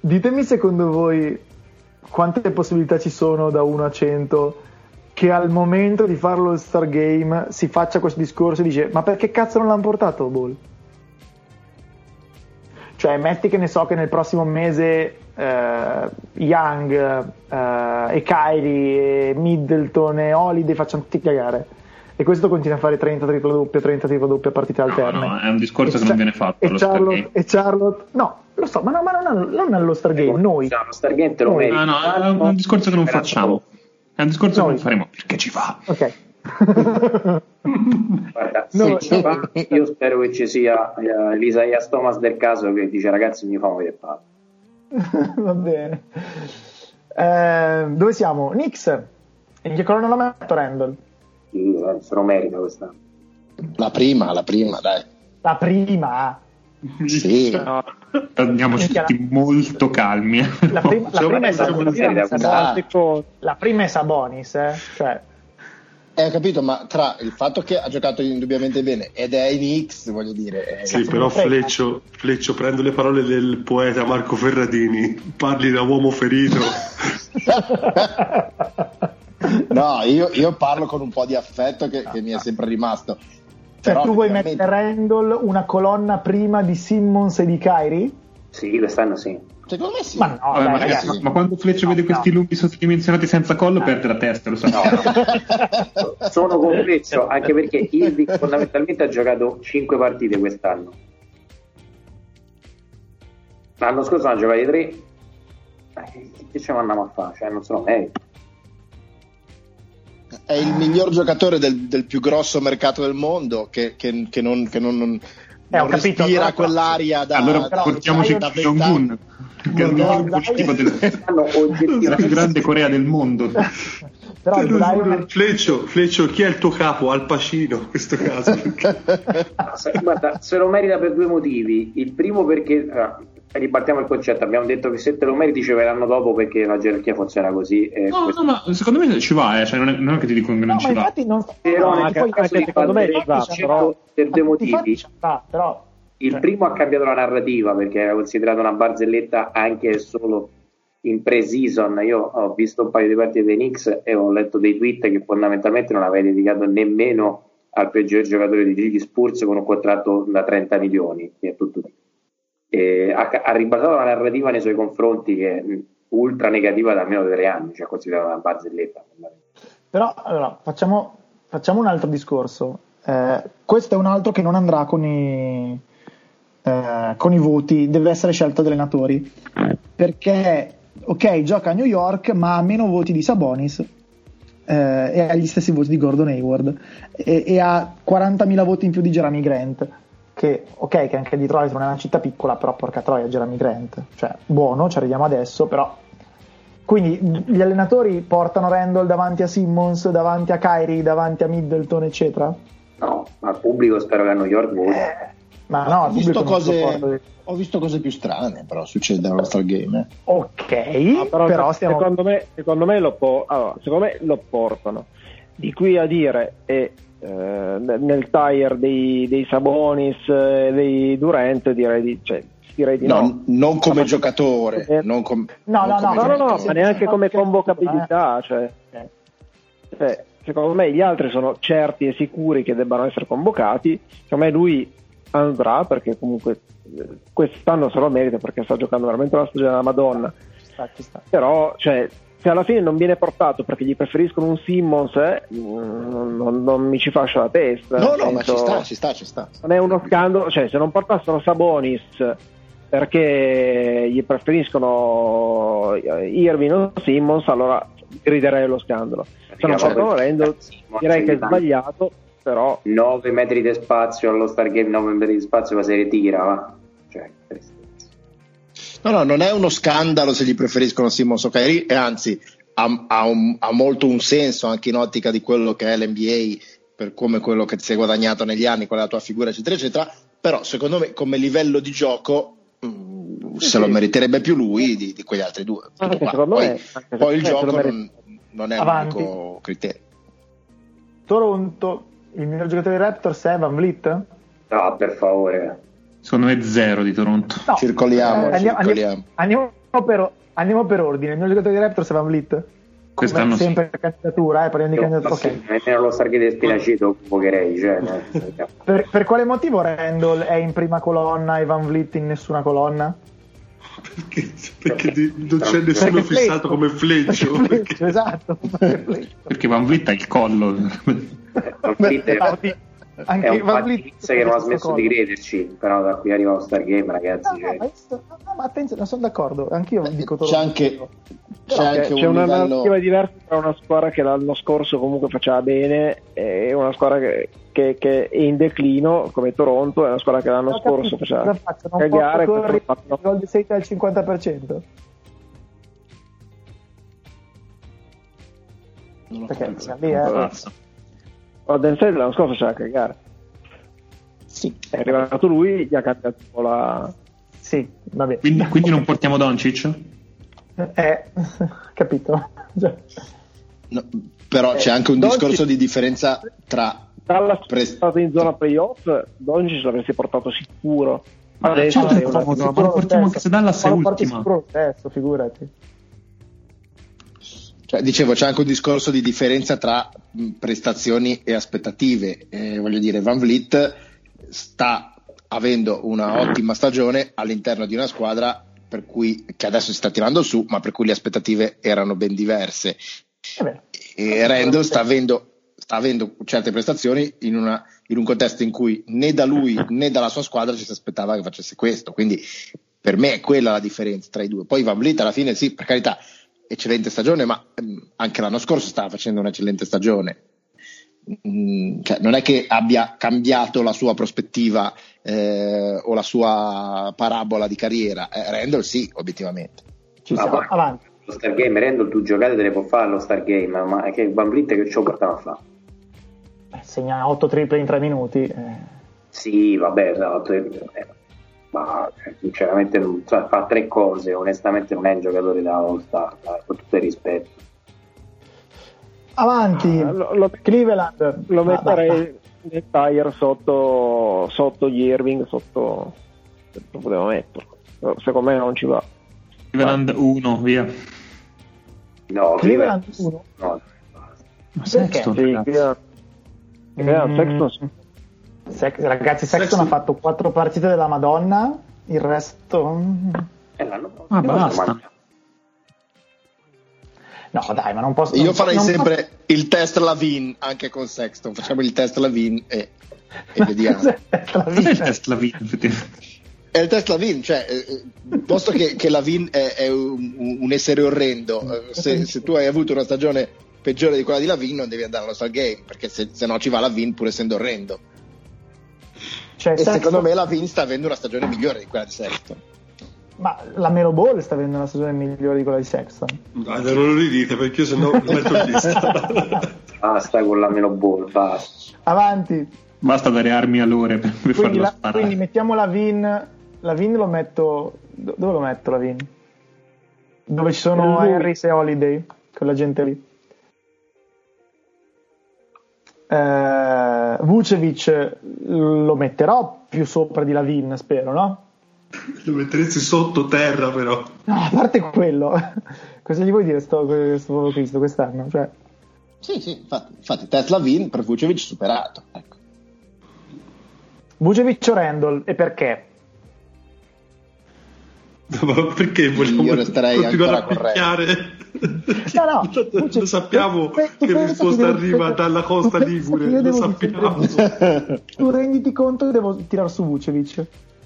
ditemi secondo voi quante possibilità ci sono da 1 a 100 che al momento di fare lo Star Game si faccia questo discorso e dice ma perché cazzo non l'hanno portato Ball? Cioè metti che ne so che nel prossimo mese eh, Young eh, e Kyrie e Middleton e Holiday facciano tutti cagare e questo continua a fare 30 tripla doppia 30 tripla doppia partite alterne no, è un discorso e che non viene fatto e Charlotte, Stargame. e Charlotte no lo so ma, no, ma non, non allo Stargame noi No, lo Stargate lo Noi. merita. Ah, no, è un, un discorso che non facciamo è un discorso che Noi. non faremo perché ci va ok Guarda, No, se ci no. va, io spero che ci sia eh, l'Isaias Thomas del caso che dice ragazzi mi fa vedere palle. Va bene. Eh, dove siamo? Nix. In che colonna la metto Randall? Eh, Se lo merita quest'anno. La prima, la prima, dai. La prima. Sì. No, andiamoci Minchia, tutti molto calmi eh. La prima, la Cioè, prima è Sabonis. secondo. La prima è Sabonis, eh? Cioè, Eh, ho capito, ma tra il fatto che ha giocato indubbiamente bene ed è in X, voglio dire, eh, Sì, però. Fleccio, Fleccio, prendo le parole del poeta Marco Ferradini, parli da uomo ferito. no, io, io parlo con un po' di affetto che, che mi è sempre rimasto. cioè Però tu vuoi mettere Randall una colonna prima di Simmons e di Kyrie? Sì, quest'anno sì. Secondo me sì. Ma no, Vabbè, dai, ma, ragazzi. ma- ma quando Fleccio No, vede no. questi lunghi sottodimensionati senza collo perde la testa lo so Sono convinto, anche perché Irving fondamentalmente ha giocato 5 partite quest'anno. L'anno scorso ne ha giocati 3. Che ce andiamo a fare? Cioè, non se lo merita. È il miglior giocatore del, del più grosso mercato del mondo che, che- che non, che non- non- Eh, ho non capito, respira però- quell'aria da, allora però- portiamoci da Jong-un che è il nuovo politico del- della più grande Corea del mondo Però Zion- Fleccio, Fleccio, chi è il tuo capo? Al Pacino, in questo caso. Se- Guarda, se lo merita per due motivi. Il primo perché, ah, ribattiamo il concetto, abbiamo detto che se te lo meriti ci verranno dopo perché la gerarchia funziona così. e no, questo- no, ma secondo me ci va eh. cioè, non, è, non è che ti dico che non No, ci ma va infatti non Però no, anche- anche secondo me ci va, il però- per due motivi. sta, però Il cioè, primo ha cambiato la narrativa perché era considerato una barzelletta anche e solo in pre-season. Io ho visto un paio di partite dei Knicks e ho letto dei tweet che fondamentalmente non aveva dedicato nemmeno al peggior giocatore di Gigi Spurs con un contratto da 30 milioni. che è tutto qui. E ha, ha ribasato la narrativa nei suoi confronti che è ultra negativa da almeno tre anni, cioè considerato una barzelletta. Però allora, facciamo, facciamo un altro discorso. Eh, questo è un altro che non andrà con i, eh, con i voti, deve essere scelto dagli allenatori. Perché, ok, gioca a New York, ma ha meno voti di Sabonis eh, e ha gli stessi voti di Gordon Hayward e, e ha 40.000 voti in più di Jeremy Grant. Che, ok, che anche Detroit non è una città piccola, però porca troia, Jeremy Grant. Cioè, buono, ci arriviamo adesso, però quindi gli allenatori portano Randall davanti a Simmons, davanti a Kyrie, davanti a Middleton, eccetera? No, ma il pubblico spero che a New York voti. Eh, ma no, ho, visto cose, ho visto cose più strane, però succede allo Star Game. eh. Ok, No, però, però, stiamo... secondo, me, secondo, me lo po- allora, secondo me lo portano. Di qui a dire, e eh, nel tire dei, dei Sabonis e dei Durant, direi di, cioè, direi di no. No, non come Ma- giocatore, Eh, non com- No, non no, come No, no, no, ma neanche come Eh. convocabilità. Cioè, cioè, secondo me gli altri sono certi e sicuri che debbano essere convocati. Secondo me lui andrà perché comunque eh, quest'anno se lo merita perché sta giocando veramente una stagione della Madonna. Però, cioè, se alla fine non viene portato perché gli preferiscono un Simmons, eh, non, non- non mi ci fascia la testa. No, no, ma ci sta, ci sta, ci sta. Non è uno scandalo, cioè, se non portassero Sabonis perché gli preferiscono Irving o Simmons, allora griderei lo scandalo. Se non portano Randall, direi che è sbagliato, però 9 metri di spazio allo Stargame, 9 metri di spazio ma se ne tira, va. Cioè. No, no, non è uno scandalo se gli preferiscono Simmons o Kyrie, e anzi ha, ha un- ha molto un senso anche in ottica di quello che è l'NBA, per come quello che ti sei guadagnato negli anni, qual è la tua figura, eccetera, eccetera. Però secondo me come livello di gioco mm, se lo meriterebbe più lui di, di quegli altri due. Poi, me, poi il gioco non, non è Avanti. l'unico criterio. Toronto, il miglior giocatore dei Raptors è Van Vliet? No, per favore. Secondo me zero di Toronto. No, Circoliamo, eh, andiamo, circoliamo. andiamo- andiamo per, andiamo per ordine. Il mio giocatore di Raptors è Van Vliet. Quest'anno Come sì. sempre candidatura, eh, parliamo di candidatura. ok. nemmeno lo Stargate del Spinaceto convocherei, cioè, no. Per, per quale motivo Randall è in prima colonna e Van Vliet in nessuna colonna? Perché, perché di- non c'è nessuno Perché fissato Fleccio. come Fleccio. Perché perché- esatto. perché. Perché Van Vliet ha il collo. Van Vliet è, Oddio. è Anche un Van Vliet che non ha smesso di collo. crederci, però da qui arriva lo Stargame, ragazzi. No, no, cioè. ma, no, ma attenzione, non sono d'accordo. Anch'io dico C'è anche, c'è anche c'è un una livello... narrativa diversa tra una squadra che l'anno scorso comunque faceva bene e una squadra che, che- che è in declino come Toronto e una squadra che l'anno scorso faceva cosa cagare il Golden State al 50%? Non ho Perché siamo lì, eh. Golden State l'anno scorso faceva cagare Sì. è arrivato lui gli ha cambiato un po' la Sì, va bene. Quindi, quindi non portiamo Doncic? Eh, capito. Cioè, No, però c'è anche un Doncic- discorso di differenza tra dalla Pre- stata in zona playoff Doncic l'avresti portato sicuro adesso certo, è una- ma lo portiamo anche se Dallas è Ma lo porti ultima. sicuro lo stesso, figurati. Cioè, dicevo, c'è anche un discorso di differenza tra prestazioni e aspettative. Eh, voglio dire, Van Vliet sta avendo una ottima stagione all'interno di una squadra per cui, che adesso si sta tirando su, ma per cui le aspettative erano ben diverse. Vero. E Randall sta avendo, sta avendo certe prestazioni in, una- in un contesto in cui né da lui né dalla sua squadra ci si aspettava che facesse questo. Quindi per me è quella la differenza tra i due. Poi Van Vliet alla fine sì, per carità, eccellente stagione, ma ehm, anche l'anno scorso stava facendo un'eccellente stagione. Mm, cioè, non è che abbia cambiato la sua prospettiva eh, o la sua parabola di carriera. Eh, Randall sì, obiettivamente. Ci siamo. va. Avanti. Lo Stargame, Randall, tu giocate te le può fare allo Stargame, ma è che Van Vliet che ci portava a fare? Eh, Segna 8 triple in 3 minuti. eh. Sì, vabbè, esatto, eh, ma cioè, sinceramente non- cioè, fa tre cose, onestamente non è un giocatore da All Star, dai, con tutto il rispetto. Avanti. Ah, lo- lo- Cleveland. lo metterei nel tire sotto, sotto gli Irving sotto non potevo metterlo secondo me non ci va Cleveland 1, via. No, Cleveland uno? No, Ma? Sexton, sì. Cleveland- Cleveland Mm. Sexton Sex- ragazzi, Sexton Sexton. ha fatto 4 partite della Madonna. Il resto. è l'anno prossimo. Ah, basta. No, dai, ma non posso. Io non- farei non sempre il test Lavin anche con Sexton. Facciamo il test Lavin e, e vediamo. Cos'è il test la vita, effettivamente? È il test Lavin, cioè, eh, eh, posto che, che Lavin è, è un, un essere orrendo, eh, se, se tu hai avuto una stagione peggiore di quella di Lavin non devi andare allo Star Game, perché se, se no ci va Lavin pur essendo orrendo. Cioè, E Sexton- secondo me Lavin sta avendo una stagione migliore di quella di Sexton. Ma la Melo Ball sta avendo una stagione migliore di quella di Sexton. Dai, non lo ridite perché io se no lo metto in lista. Basta con la meno ball, basta. Avanti. Basta dare armi a lore per, per Quindi, farlo la, sparare. quindi mettiamo la Vin. La Vin lo metto. do- Dove lo metto la Vin? Dove ci sono. Harris e Holiday, quella gente lì. Eh, Vucevic lo metterò più sopra di Lavin, spero, no? lo metteresti sottoterra però. No, a parte quello, cosa gli vuoi dire sto, questo povero Cristo quest'anno? Cioè, Sì, sì, infatti, infatti test Lavin per Vucevic superato. Ecco. Vucevic o Randall e perché? Ma perché vogliamo Io resterei a ancora con picchiare? No, no, Lo Vucevic- sappiamo tu- tu che risposta devo- arriva dalla costa Ligure, io lo devo sappiamo. Tu renditi conto che devo tirare su Vucevic.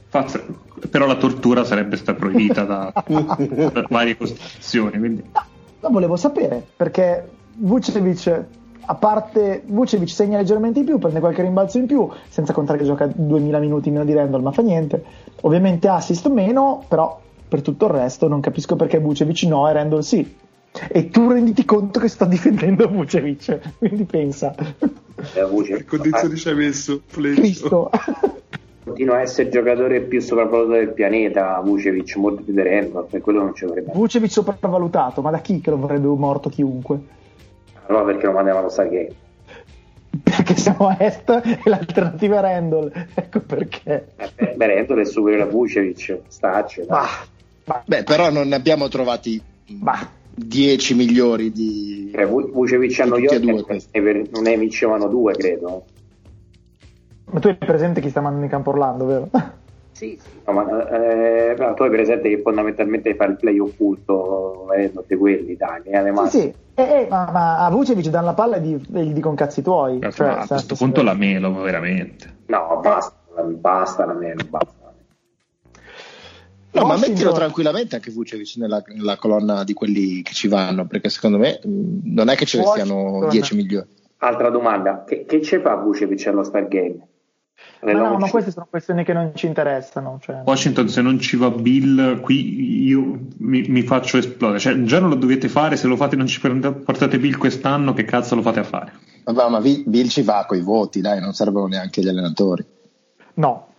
Fazza- però la tortura sarebbe stata proibita da, da varie costituzioni. Quindi. Lo volevo sapere perché Vucevic, a parte Vucevic segna leggermente di più, prende qualche rimbalzo in più, senza contare che gioca 2000 minuti meno di Randall, ma fa niente. Ovviamente assist meno, però per tutto il resto non capisco perché Vucevic no e Randall sì. E tu renditi conto che sto difendendo Vucevic, quindi pensa. Eh, Che condizioni ci hai messo, Fleccio? Cristo. Continua a essere il giocatore più sopravvalutato del pianeta, Vucevic, molto più di Randall, per quello non ci dovrebbe. Vucevic sopravvalutato, ma da chi che lo vorrebbe morto chiunque? Allora perché lo mandiamo allo Stargame? Perché siamo a est e l'alternativa è Randall. Ecco perché. Eh, beh, Randall è superiore a Vucevic, stacce. Bah, bah, Beh, però non ne abbiamo trovati bah. 10 migliori di... Eh, Vu- Vucevic a New Tutti e York non ne vincevano due, credo. Ma tu hai presente chi sta mandando in campo Orlando, vero? Sì, sì. No, ma, eh, però tu hai presente che fondamentalmente fa il play occulto, eh, non di quelli, dai, ne ha sì, sì. Eh, eh, ma, ma a Vucevic danno la palla e gli, gli dicono cazzi tuoi. Cioè, a questo punto la melo, veramente. No, basta, basta, la meno, basta. No, ma Washington- mettilo tranquillamente anche Vucevic nella, nella colonna di quelli che ci vanno, perché secondo me mh, non è che ce ne siano Washington. 10 migliori. Altra domanda, che, che c'è fa Vucevic allo Star Game? Ma no, ma queste sono questioni che non ci interessano. Cioè. Washington, se non ci va Bill, qui io mi, mi faccio esplodere. Cioè, già non lo dovete fare, se lo fate non ci portate Bill quest'anno, che cazzo lo fate a fare? Vabbè, ma Bill ci va coi voti, dai, non servono neanche gli allenatori. No,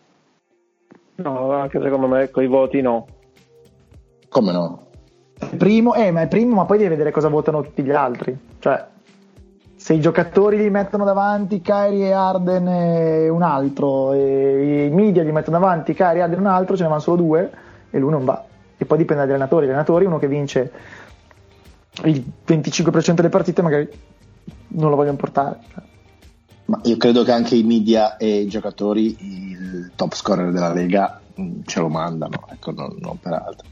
No, anche secondo me con i voti no. Come no? è primo, eh, ma è primo, ma poi devi vedere cosa votano tutti gli altri. Cioè, se i giocatori li mettono davanti Kyrie e Arden e un altro, e i media gli mettono davanti Kyrie e Arden e un altro, ce ne vanno solo due e lui non va. E poi dipende dagli allenatori. Gli allenatori, uno che vince il 25% delle partite, magari non lo vogliono portare. Ma io credo che anche i media e i giocatori, il top scorer della Lega, mh, ce lo mandano, ecco, non, non per altro.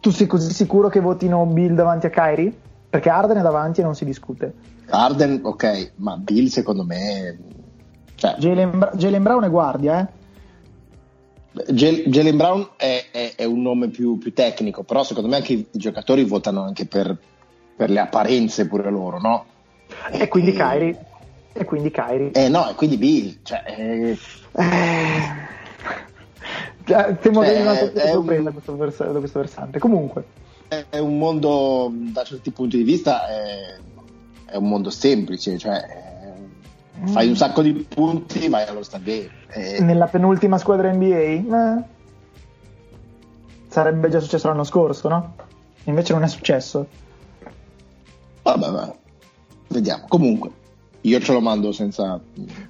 Tu sei così sicuro che votino Bill davanti a Kyrie? Perché Arden è davanti e non si discute. Arden, ok, ma Bill secondo me... Cioè, Jalen, Bra- Jalen Brown è guardia, eh? Jal- Jalen Brown è, è- è un nome più, più tecnico, però secondo me anche i giocatori votano anche per, per le apparenze pure loro, no? E quindi Kyrie. E quindi Kyrie. Eh no, e quindi Bill, cioè, eh, Eh, temo Cioè, che una sorpresa un- questo, vers- questo versante. Comunque, è un mondo, da certi punti di vista, è, è un mondo semplice, cioè eh, fai un sacco di punti, vai allo stadio. Eh, nella penultima squadra NBA eh, sarebbe già successo l'anno scorso, no? Invece non è successo. vabbè, vabbè, vediamo. Comunque, io ce lo mando senza...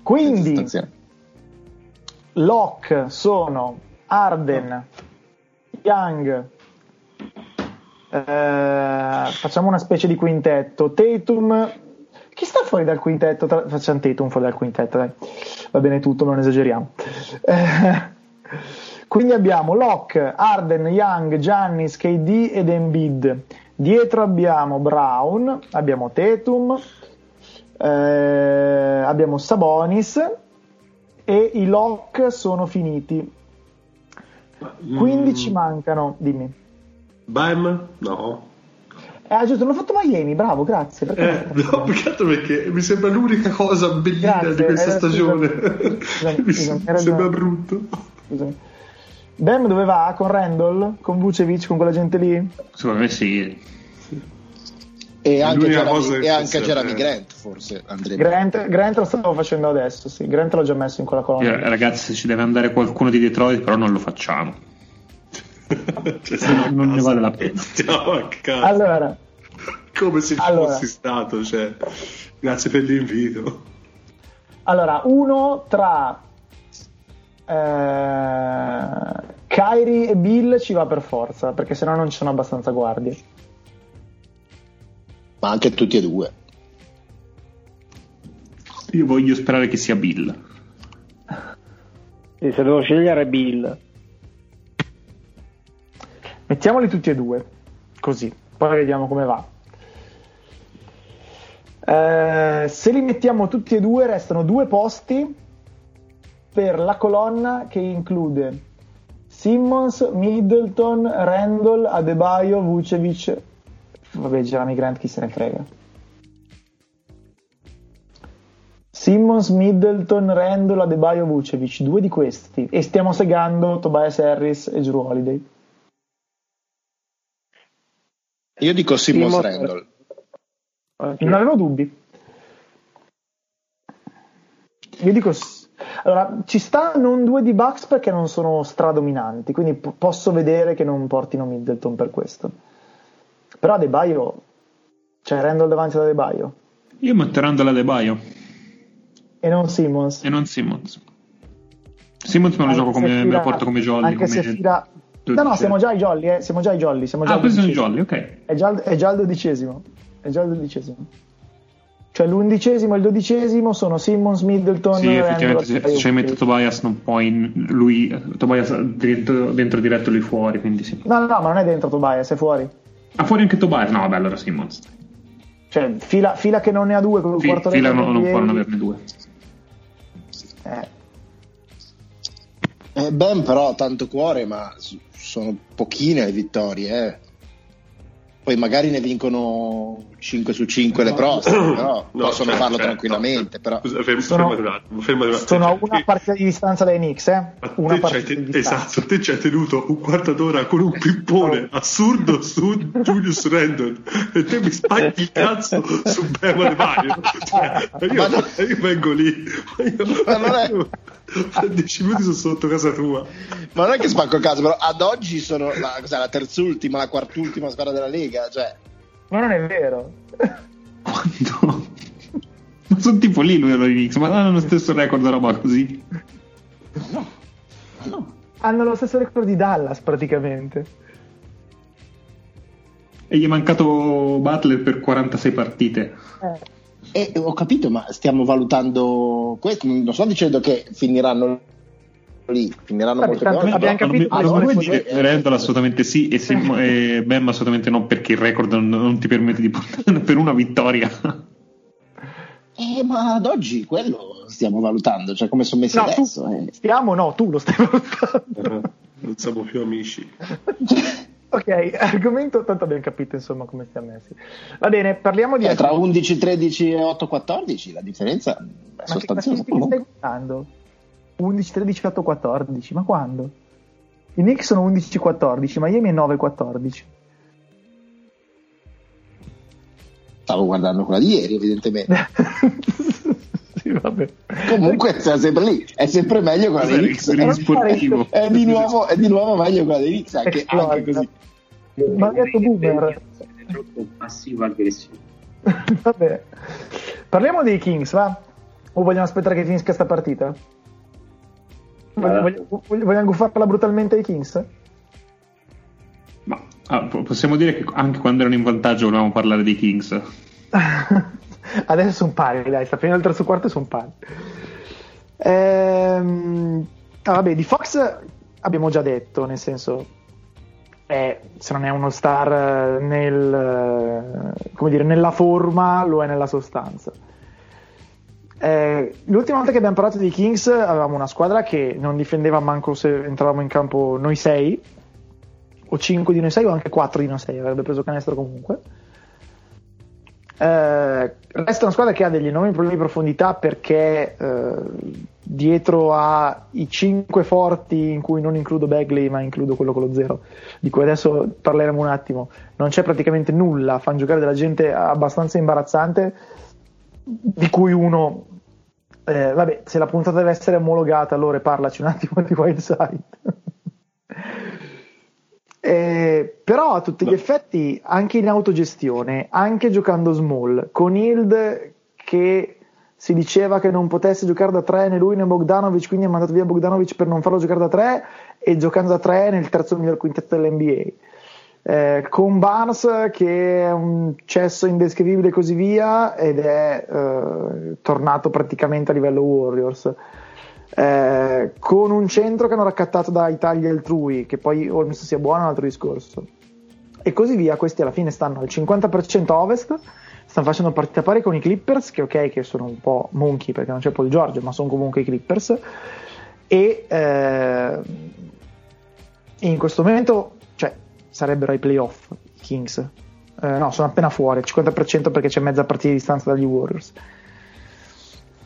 Quindi- senza sono Arden, Young. eh, facciamo una specie di quintetto. Tatum. Chi sta fuori dal quintetto? Tra- Facciamo Tatum fuori dal quintetto, dai. Va bene tutto, non esageriamo. Eh, quindi abbiamo Locke, Arden, Young, Giannis, KD ed Embiid. Dietro abbiamo Brown, abbiamo Tatum, eh, abbiamo Sabonis e i lock sono finiti. Quindi ci mancano, dimmi. Bam? No. Eh, ah, giusto, non ho fatto Miami, bravo, grazie. perché- Eh, no, peccato perché mi sembra l'unica cosa bellina Grazie, di questa eh, stagione. scusami, mi scusami, hai sembra brutto. Scusami. Bam dove va? Con Randall? Con Vucevic? Con quella gente lì? Secondo me sì. E anche, Jeremy, e anche Jeremy Grant, forse, andrebbe. Grant, Grant lo stavo facendo adesso, sì. Grant l'ho già messo in quella colonna. Io, ragazzi, se ci deve andare qualcuno di Detroit, però non lo facciamo. Cioè, a Non ne vale la pena. Stiamo a casa. Allora, Come se ci allora. fossi stato. Cioè. Grazie per l'invito. allora, uno tra eh, Kyrie e Bill ci va per forza, perché sennò non ci sono abbastanza guardie. Ma anche tutti e due. Io voglio sperare che sia Bill. Sì, se devo scegliere Bill. Mettiamoli tutti e due, così, poi vediamo come va. Eh, se li mettiamo tutti e due, restano due posti per la colonna che include Simmons, Middleton, Randall, Adebayo, Vucevic. Vabbè, Jeremy Grant, chi se ne frega. Simmons, Middleton, Randall, Adebayo, Vucevic, due di questi. E stiamo segando Tobias Harris e Drew Holiday. Io dico Simmons Simmons- Randall. Anche Non avevo dubbi. Io dico. Allora, ci sta non due di Bucks perché non sono stradominanti, quindi po- posso vedere che non portino Middleton per questo. Però Adebayo, cioè Randall davanti ad Adebayo. Io metterò Andala De Baio E non Simmons. e non Simmons. Simmons me lo Anche gioco se come, me fila- lo porto come jolly. Anche come se fila... No, no, siamo già ai jolly, eh. Siamo già ai jolly. Siamo già Ah, questi sono i jolly, ok. È già, è già il dodicesimo. È già il dodicesimo. Cioè l'undicesimo e il dodicesimo sono Simmons, Middleton, Sì, effettivamente se, se ci hai messo Tobias non puoi lui Tobias dentro, dentro diretto lui fuori, quindi sì. No, no, ma non è dentro Tobias, è fuori. Ah, fuori anche Tobias? No, vabbè, allora Simmons. Cioè, fila, fila che non ne ha due con il Fi- quarto fila non, non può non averne due. Eh, Eh, ben però tanto cuore, ma sono pochine le vittorie. eh. Poi magari ne vincono 5 su 5 le prossime, però No, possono cioè, farlo cioè, tranquillamente. no, però. Scusa, ferm- Sono- fermati un attimo, fermati un attimo. sono a Cioè, una partita di distanza dai Knicks, eh? Una te partita c'hai di te- distanza. esatto, te ci hai tenuto un quarto d'ora con un pippone assurdo su Julius Randle e te mi spagni il cazzo su Bema De Maio. Cioè, io, Ma no. io vengo lì, ma io, Ma non è- io- fra 10 minuti sono sotto casa tua. Ma non è che spacco il caso, però ad oggi sono la, cos'è, la terzultima, la quartultima squadra della Lega. Cioè, Ma non è vero. Quando? Ma sono tipo lì lui e Knicks, ma hanno lo stesso record roba così. Hanno lo stesso record di Dallas praticamente. E gli è mancato Butler per 46 partite. Eh, E ho capito, ma stiamo valutando questo. Non sto dicendo che finiranno lì, finiranno Vabbè, molto tanto abbiamo capito non, non le dire. Randall assolutamente sì e, Sim- e Bam assolutamente no perché il record non, non ti permette di portare per una vittoria. Eh, ma ad oggi quello stiamo valutando, cioè come sono messi No, adesso. tu eh. stiamo, no, tu lo stai valutando. Eh, Non siamo più amici. ok, argomento, tanto abbiamo capito insomma come stiamo messi. Va bene, parliamo di... Eh, tra 11, 13 e 8, 14 la differenza è Ma che sostanziosa. classifiche stai guardando? 11, 13, 8, 14, ma quando? I Knicks sono 11, 14, Miami è 9, 14. Stavo guardando quella di ieri, evidentemente. sì, vabbè. Comunque siamo sempre lì, è sempre meglio quella dei Knicks. È di, nuovo, è di nuovo meglio quella dei Knicks, anche, anche così. Ma ha detto boomer. È troppo passivo aggressivo. Vabbè. Parliamo dei Kings, va? O vogliamo aspettare che finisca sta partita? Vogliamo, guffarla brutalmente ai Kings? Ma ah, po- possiamo dire che anche quando erano in vantaggio volevamo parlare dei Kings. Adesso sono pari, dai, sta finendo il terzo quarto e sono pari. Ehm, ah, vabbè, di Fox abbiamo già detto, nel senso, è, se non è uno star eh, nel, eh, come dire, nella forma, lo è nella sostanza. Eh, l'ultima volta che abbiamo parlato di Kings avevamo una squadra che non difendeva manco se entravamo in campo noi sei, o 5 di noi sei, o anche 4 di noi sei, avrebbe preso canestro comunque. Eh, resta una squadra che ha degli enormi problemi di profondità perché eh, dietro ai 5 forti in cui non includo Bagley ma includo quello con lo zero di cui adesso parleremo un attimo non c'è praticamente nulla fanno giocare della gente abbastanza imbarazzante di cui uno eh, vabbè se la puntata deve essere omologata allora parlaci un attimo di Wildside Eh, però a tutti gli effetti, anche in autogestione, anche giocando small, con Hild che si diceva che non potesse giocare da 3 né lui né Bogdanovic, quindi ha mandato via Bogdanovic per non farlo giocare da 3 e giocando da 3 nel terzo miglior quintetto dell'NBA. Eh, con Barnes che è un cesso indescrivibile e così via ed è eh, tornato praticamente a livello Warriors. Eh, con un centro che hanno raccattato dai tagli altrui, che poi Holmes sia buono è un altro discorso. E così via, questi alla fine stanno al 50% a ovest, stanno facendo partita pari con i Clippers, che ok, che sono un po' monkey perché non c'è Paul George, ma sono comunque i Clippers. E eh, in questo momento, cioè, sarebbero ai playoff i Kings. Eh, no, sono appena fuori, al 50% perché c'è mezza partita di distanza dagli Warriors.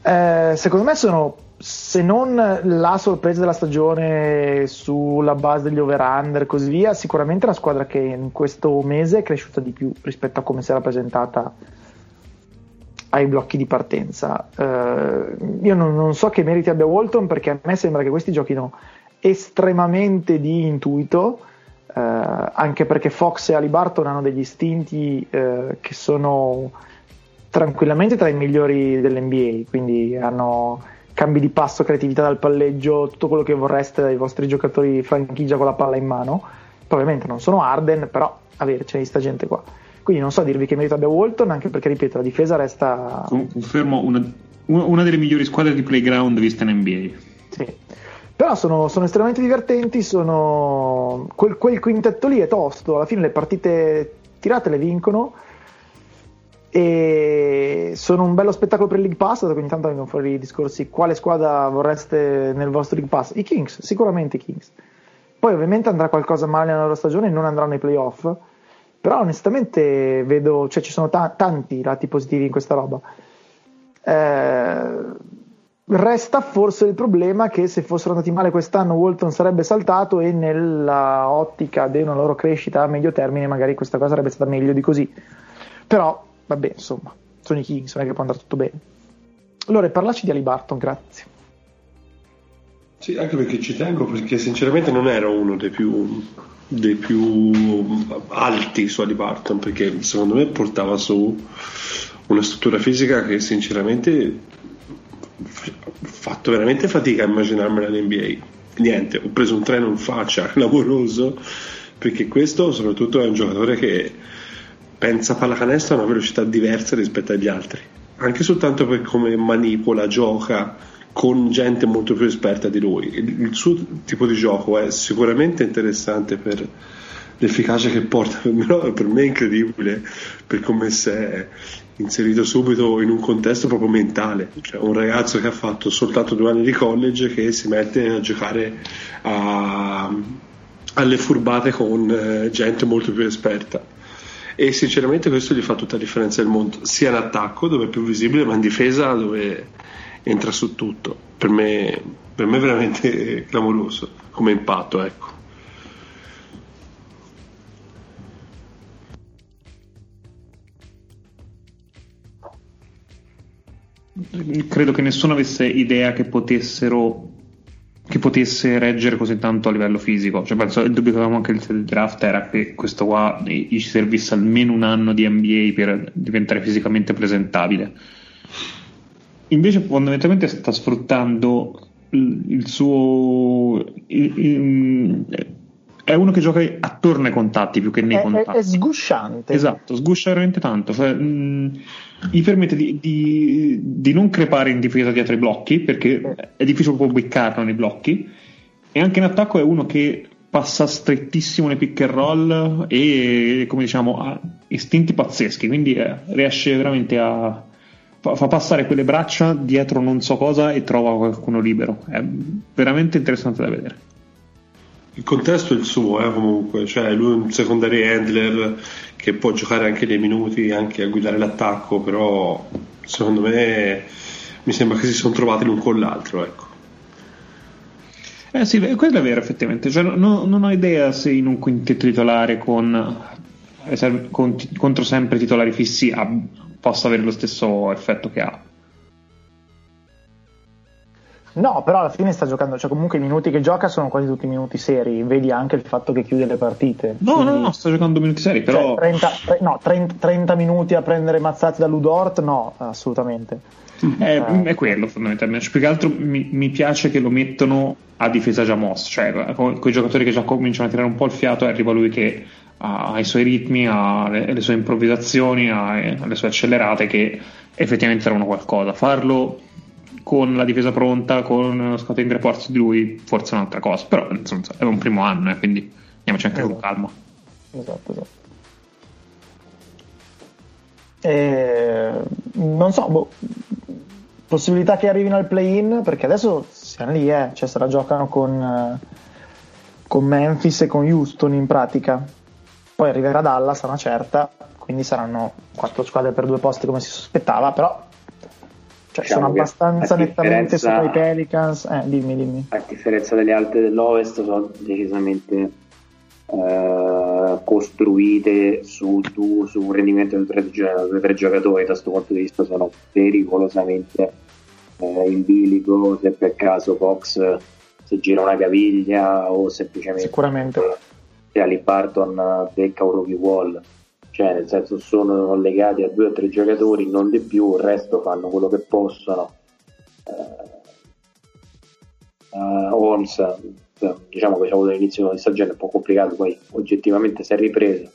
Eh, secondo me sono se non la sorpresa della stagione sulla base degli over-under e così via, sicuramente la squadra che in questo mese è cresciuta di più rispetto a come si era presentata ai blocchi di partenza. Eh, io non, non so che meriti abbia Walton perché a me sembra che questi giochino estremamente di intuito. Eh, anche perché Fox e Alibarton hanno degli istinti eh, che sono tranquillamente tra i migliori dell'NBA, quindi hanno cambi di passo, creatività dal palleggio, tutto quello che vorreste dai vostri giocatori franchigia con la palla in mano. Poi ovviamente non sono Arden, però avere c'è sta gente qua. Quindi non so dirvi che merito abbia Walton, anche perché ripeto, la difesa resta. Confermo una, una delle migliori squadre di playground viste in NBA. Sì. Però sono, sono estremamente divertenti, sono... Quel, quel quintetto lì è tosto, alla fine le partite tirate le vincono e sono un bello spettacolo per il League Pass, quindi intanto vengono fuori i discorsi quale squadra vorreste nel vostro League Pass? I Kings, sicuramente i Kings. Poi ovviamente andrà qualcosa male nella loro stagione e non andranno ai playoff, però onestamente vedo, cioè ci sono ta- tanti lati positivi in questa roba. Eh, resta forse il problema che se fossero andati male quest'anno Walton sarebbe saltato e nella ottica di una loro crescita a medio termine magari questa cosa sarebbe stata meglio di così. Però vabbè, insomma, sono i Kings, non è che può andare tutto bene. Allora, parlaci di Ali Barton, grazie. Sì, anche perché ci tengo, perché sinceramente non ero uno dei più, dei più alti su Ali Barton, perché secondo me portava su una struttura fisica che sinceramente ho fatto veramente fatica a immaginarmela nell'NBA. Niente, ho preso un treno in faccia clamoroso, perché questo soprattutto è un giocatore che pensa pallacanestro a una velocità diversa rispetto agli altri, anche soltanto per come manipola, gioca con gente molto più esperta di lui. Il, suo tipo di gioco è sicuramente interessante per l'efficacia che porta, però per me è incredibile per come si è inserito subito in un contesto proprio mentale, cioè un ragazzo che ha fatto soltanto due anni di college che si mette a giocare a, alle furbate con eh, gente molto più esperta e sinceramente questo gli fa tutta la differenza del mondo, sia in attacco dove è più visibile, ma in difesa dove entra su tutto. Per me, per me è veramente clamoroso come impatto, ecco. Credo che nessuno avesse idea che potessero che potesse reggere così tanto a livello fisico. Cioè, penso il dubbio che avevamo anche il draft era che questo qua gli servisse almeno un anno di NBA per diventare fisicamente presentabile. Invece, fondamentalmente, sta sfruttando il, suo. Il, il, è uno che gioca attorno ai contatti più che nei è, contatti. È, è sgusciante. Esatto, sguscia veramente tanto. Cioè, mh, gli permette di, di, di, non crepare in difesa dietro i blocchi perché è difficile proprio beccarlo nei blocchi. E anche in attacco è uno che passa strettissimo nei pick and roll e come diciamo ha istinti pazzeschi. Quindi eh, riesce veramente a. fa passare quelle braccia dietro non so cosa e trova qualcuno libero. È veramente interessante da vedere il contesto è il suo eh, comunque, cioè lui è un secondary handler che può giocare anche dei minuti, anche a guidare l'attacco, però secondo me mi sembra che si sono trovati l'un con l'altro, ecco. Eh sì, quello è vero effettivamente, cioè, no, non ho idea se in un quintetto titolare con, con contro sempre titolari fissi ha, possa avere lo stesso effetto che ha. No, però alla fine sta giocando, cioè comunque i minuti che gioca sono quasi tutti minuti seri, vedi anche il fatto che chiude le partite. No, Quindi, no, no, sta giocando minuti seri, però... Cioè 30, no, 30, 30, minuti a prendere mazzate da Ludort, no, assolutamente. È, eh. è quello fondamentalmente, cioè, più che altro mi, mi, piace che lo mettono a difesa già mossa, cioè con, con i giocatori che già cominciano a tirare un po' il fiato arriva lui che ha, i suoi ritmi, ha le, le sue improvvisazioni, ha, ha le sue accelerate che effettivamente erano qualcosa. Farlo con la difesa pronta, con lo scouting report di lui, forse è un'altra cosa. Però insomma, è un primo anno, eh, quindi andiamoci anche esatto. con calma. Esatto, esatto. E, non so, boh, possibilità che arrivino al play-in, perché adesso siamo lì, eh, cioè se la giocano con, con Memphis e con Houston in pratica. Poi arriverà Dallas, una certa, quindi saranno quattro squadre per due posti come si sospettava, però cioè, diciamo sono abbastanza nettamente sopra i Pelicans. Eh, dimmi, dimmi. A differenza delle altre dell'Ovest, sono decisamente eh, costruite su, tu, su, un rendimento di tre, tre giocatori. Da questo punto di vista, sono pericolosamente eh, in bilico. Se per caso Fox si gira una caviglia o semplicemente sicuramente se Ali Barton becca un rookie wall cioè nel senso sono legati a due o tre giocatori, non di più, il resto fanno quello che possono. Uh, Holmes, diciamo che c'è avuto l'inizio di stagione un po' complicato, poi oggettivamente si è ripreso,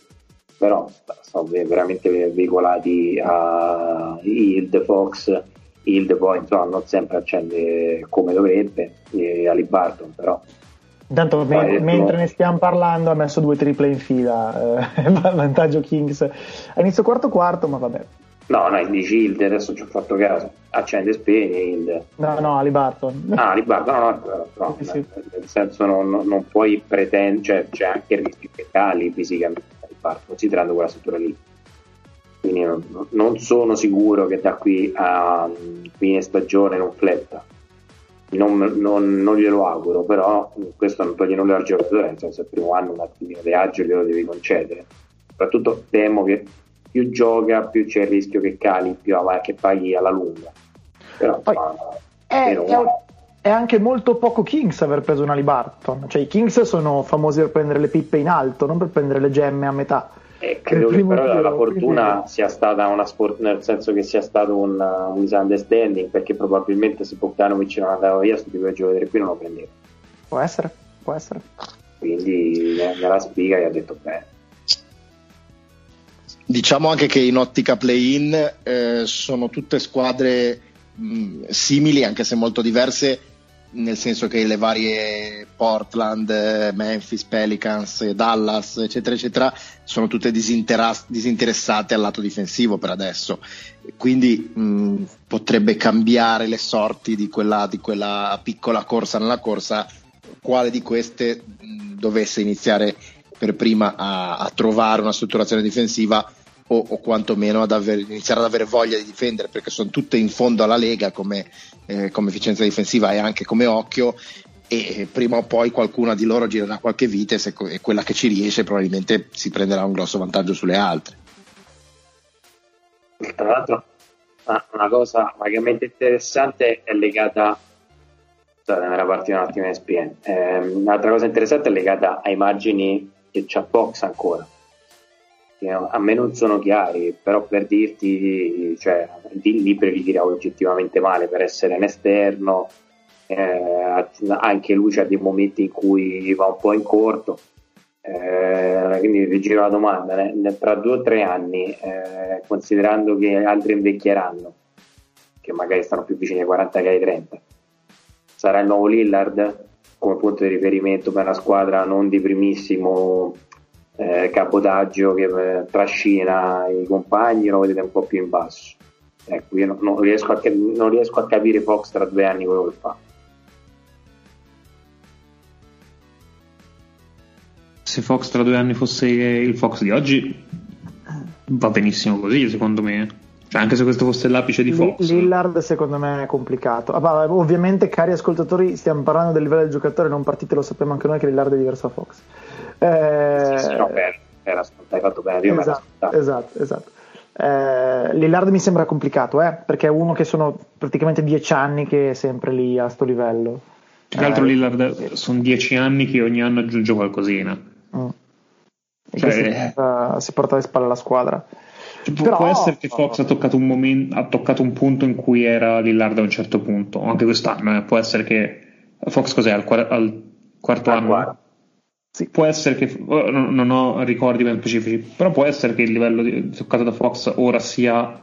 però sono veramente veicolati a Hild, Fox, Hild poi insomma non sempre accende come dovrebbe, e Ali Barton però Intanto, me- mentre ne stiamo parlando, ha messo due triple in fila. Eh, vantaggio Kings a inizio quarto quarto, ma vabbè. No, no, dici Hilde, adesso ci ho fatto caso. Accende e spegne Hilde. No, no, Ali Barton. Ah, Ali Barton, no, no, no, sì, sì. nel senso non, non puoi pretendere, cioè c'è anche il rischio che cali fisicamente Ali Barton, considerando quella struttura lì. Quindi non, non sono sicuro che da qui a fine stagione non fletta non, non, non, glielo auguro, però questo non toglie nulla al giocatore, nel senso il primo anno un attimino di agio glielo devi concedere. Soprattutto temo che più gioca, più c'è il rischio che cali, più avanti che paghi alla lunga. Però, Poi, ma, è, è, è, anche molto poco Kings aver preso una Libarton, cioè i Kings sono famosi per prendere le pippe in alto, non per prendere le gemme a metà. E credo che però giro, la fortuna quindi... sia stata una sport, nel senso che sia stato un, un misunderstanding, perché probabilmente se Bogdanovic non andava via, tipo di giocatore qui non lo prendeva. Può essere, può essere. Quindi nella spiga gli ha detto bene. Diciamo anche che in ottica play-in eh, sono tutte squadre mh, simili, anche se molto diverse, nel senso che le varie Portland, Memphis, Pelicans, Dallas, eccetera, eccetera, sono tutte disinteressate al lato difensivo per adesso. Quindi mh, potrebbe cambiare le sorti di quella, di quella, piccola corsa nella corsa, quale di queste mh, dovesse iniziare per prima a, a trovare una strutturazione difensiva o, o quantomeno ad aver, iniziare ad avere voglia di difendere perché sono tutte in fondo alla Lega come, eh, come efficienza difensiva e anche come occhio e prima o poi qualcuna di loro girerà qualche vite e quella che ci riesce probabilmente si prenderà un grosso vantaggio sulle altre. Tra l'altro una cosa vagamente interessante è legata scusate me era partita un attimo in SPN eh, un'altra cosa interessante è legata ai margini che c'ha Box ancora a me non sono chiari, però per dirti, cioè, Libre li tira oggettivamente male per essere un esterno, eh, anche lui c'ha dei momenti in cui va un po' in corto. Eh, quindi vi giro la domanda: né? tra due o tre anni, eh, considerando che altri invecchieranno, che magari stanno più vicini ai 40 che ai 30, sarà il nuovo Lillard come punto di riferimento per una squadra non di primissimo eh, cabotaggio che eh, trascina i compagni lo vedete un po' più in basso. Ecco, io non, non, riesco a, non, riesco a, capire Fox tra due anni quello che fa. Se Fox tra due anni fosse il Fox di oggi, va benissimo così, secondo me. Cioè, anche se questo fosse l'apice di Fox. Lillard secondo me è complicato. Ah, ovviamente, cari ascoltatori, stiamo parlando del livello del giocatore, non partite, lo sappiamo anche noi che Lillard è diverso da Fox. Eh, sì, sì, no, per, era, hai fatto bene, io esatto, esatto, esatto. Eh, Lillard mi sembra complicato, eh, perché è uno che sono praticamente dieci anni che è sempre lì a sto livello. Più che altro eh, Lillard sono dieci anni che ogni anno aggiunge qualcosina. Mm. Cioè, si, porta, si porta alle spalle la squadra. Cioè, Però, può essere che Fox ha toccato, un momento, ha toccato un punto in cui era Lillard a un certo punto, anche quest'anno. Eh. Può essere che Fox cos'è al, al quarto al anno? Quarto. Sì. Può essere che non ho ricordi ben specifici, però può essere che il livello di, toccato da Fox ora sia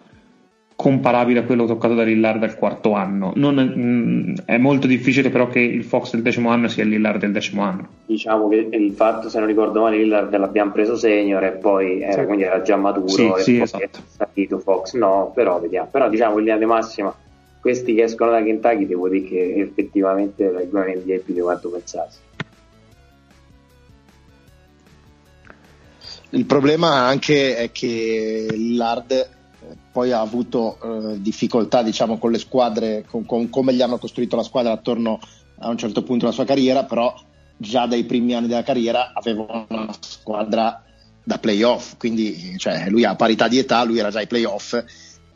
comparabile a quello toccato da Lillard del quarto anno. Non, mh, mm, è molto difficile però che il Fox del decimo anno sia il Lillard del decimo anno. Diciamo che il fatto, se non ricordo male, Lillard l'abbiamo preso senior e poi era, sì. quindi era già maturo sì, e sì, poi esatto. è salito Fox. No, però vediamo. Però diciamo in linea di massima questi che escono da Kentucky devo dire che effettivamente reggono in NBA più di quanto pensassi. Il problema anche è che Lillard eh, poi ha avuto eh, difficoltà diciamo, con le squadre, con, con, come gli hanno costruito la squadra attorno a un certo punto della sua carriera, però già dai primi anni della carriera aveva una squadra da playoff, quindi cioè, lui ha parità di età, lui era già ai playoff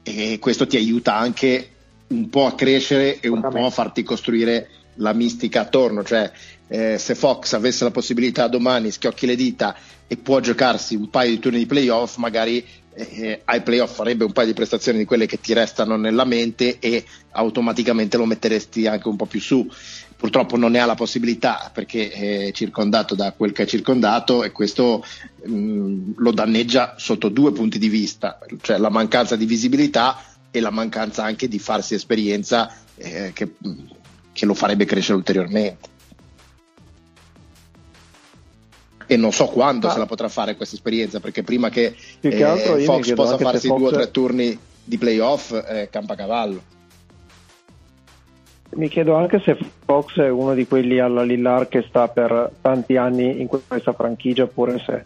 e questo ti aiuta anche un po' a crescere e un po' a farti costruire la mistica attorno, cioè eh, se Fox avesse la possibilità domani schiocchi le dita e può giocarsi un paio di turni di playoff, magari eh, ai playoff farebbe un paio di prestazioni di quelle che ti restano nella mente e automaticamente lo metteresti anche un po' più su. Purtroppo non ne ha la possibilità perché è circondato da quel che è circondato e questo mh, mm, lo danneggia sotto due punti di vista, cioè la mancanza di visibilità e la mancanza anche di farsi esperienza eh, che, che lo farebbe crescere ulteriormente. E non so quando ah. se la potrà fare questa esperienza perché prima che, che eh, Fox possa farsi Fox... due o tre turni di playoff eh, campa cavallo. Mi chiedo anche se Fox è uno di quelli alla Lillar che sta per tanti anni in questa franchigia oppure se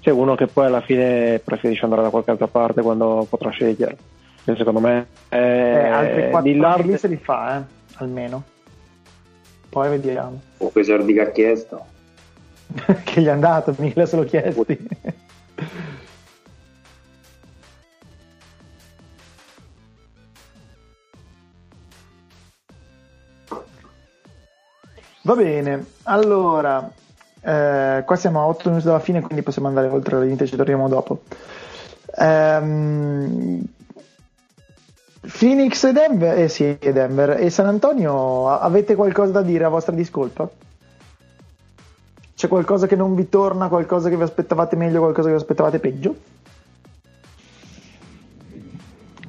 c'è uno che poi alla fine preferisce andare da qualche altra parte quando potrà scegliere. Secondo me eh, eh, altri quattro Lillard... se li fa eh, almeno. Poi vediamo. O soldi che ha chiesto che gli è andato mille se lo chiesti Va bene, allora, eh, qua siamo a 8 minuti dalla fine, quindi possiamo andare oltre la limite, ci torniamo dopo. Um, Phoenix e Denver, eh sì, Denver e San Antonio, avete qualcosa da dire a vostra discolpa? C'è qualcosa che non vi torna, qualcosa che vi aspettavate meglio, qualcosa che vi aspettavate peggio?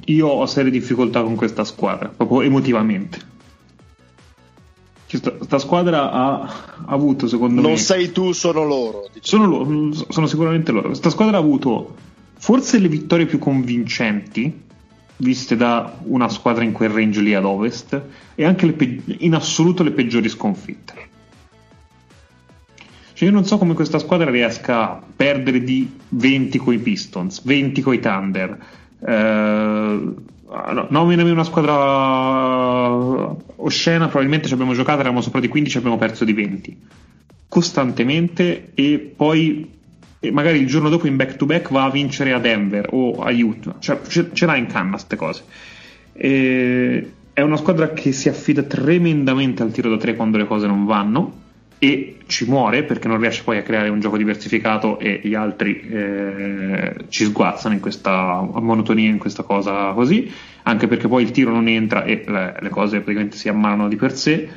Io ho serie difficoltà con questa squadra, proprio emotivamente. Questa squadra ha, ha, avuto, secondo non me. Non sei tu, sono loro. Diciamo. Sono, loro, sono sicuramente loro. Questa squadra ha avuto forse le vittorie più convincenti, viste da una squadra in quel range lì ad ovest, e anche pe- in assoluto le peggiori sconfitte. Cioè io non so come questa squadra riesca a perdere di 20 coi Pistons, 20 coi Thunder. Eh, no, nominami una squadra oscena, probabilmente ci abbiamo giocato, eravamo sopra di 15 e abbiamo perso di 20 costantemente e poi e magari il giorno dopo in back to back va a vincere a Denver o a Utah, cioè, ce, ce l'ha in canna queste cose. E è una squadra che si affida tremendamente al tiro da tre quando le cose non vanno e ci muore perché non riesce poi a creare un gioco diversificato e gli altri eh, ci sguazzano in questa monotonia, in questa cosa così, anche perché poi il tiro non entra e le, le cose praticamente si ammalano di per sé.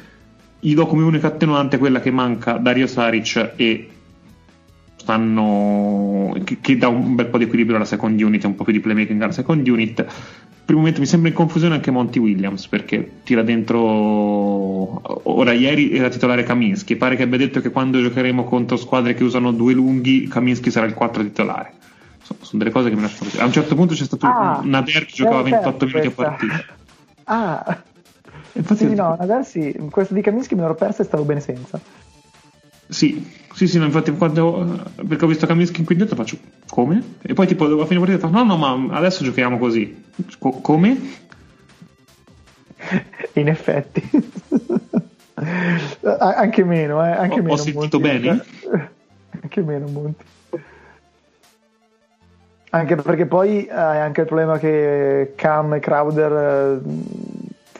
Gli do come unica attenuante quella che manca Dario Saric e stanno che, che, dà un bel po' di equilibrio alla second unit, un po' più di playmaking alla second unit primo momento mi sembra in confusione anche Monty Williams perché tira dentro ora ieri era titolare Kaminsky pare che abbia detto che quando giocheremo contro squadre che usano due lunghi Kaminsky sarà il 4 titolare. Sono, sono delle cose che mi lasciano così a un certo punto c'è stato ah, Nader che giocava 28 minuti a partita. Ah. Infatti, sì, no, Nader sì, questa di Kaminsky me l'ero persa e stavo bene senza sì, sì, sì, no, infatti quando, perché ho visto Kaminsky in quintetto faccio come? E poi tipo dopo fine partita no, no, ma adesso giochiamo così. Co- come? In effetti. anche meno, eh, anche ho, meno. Ho sentito Monti, bene? Anche meno, Monti. Anche perché poi hai anche il problema che Cam e Crowder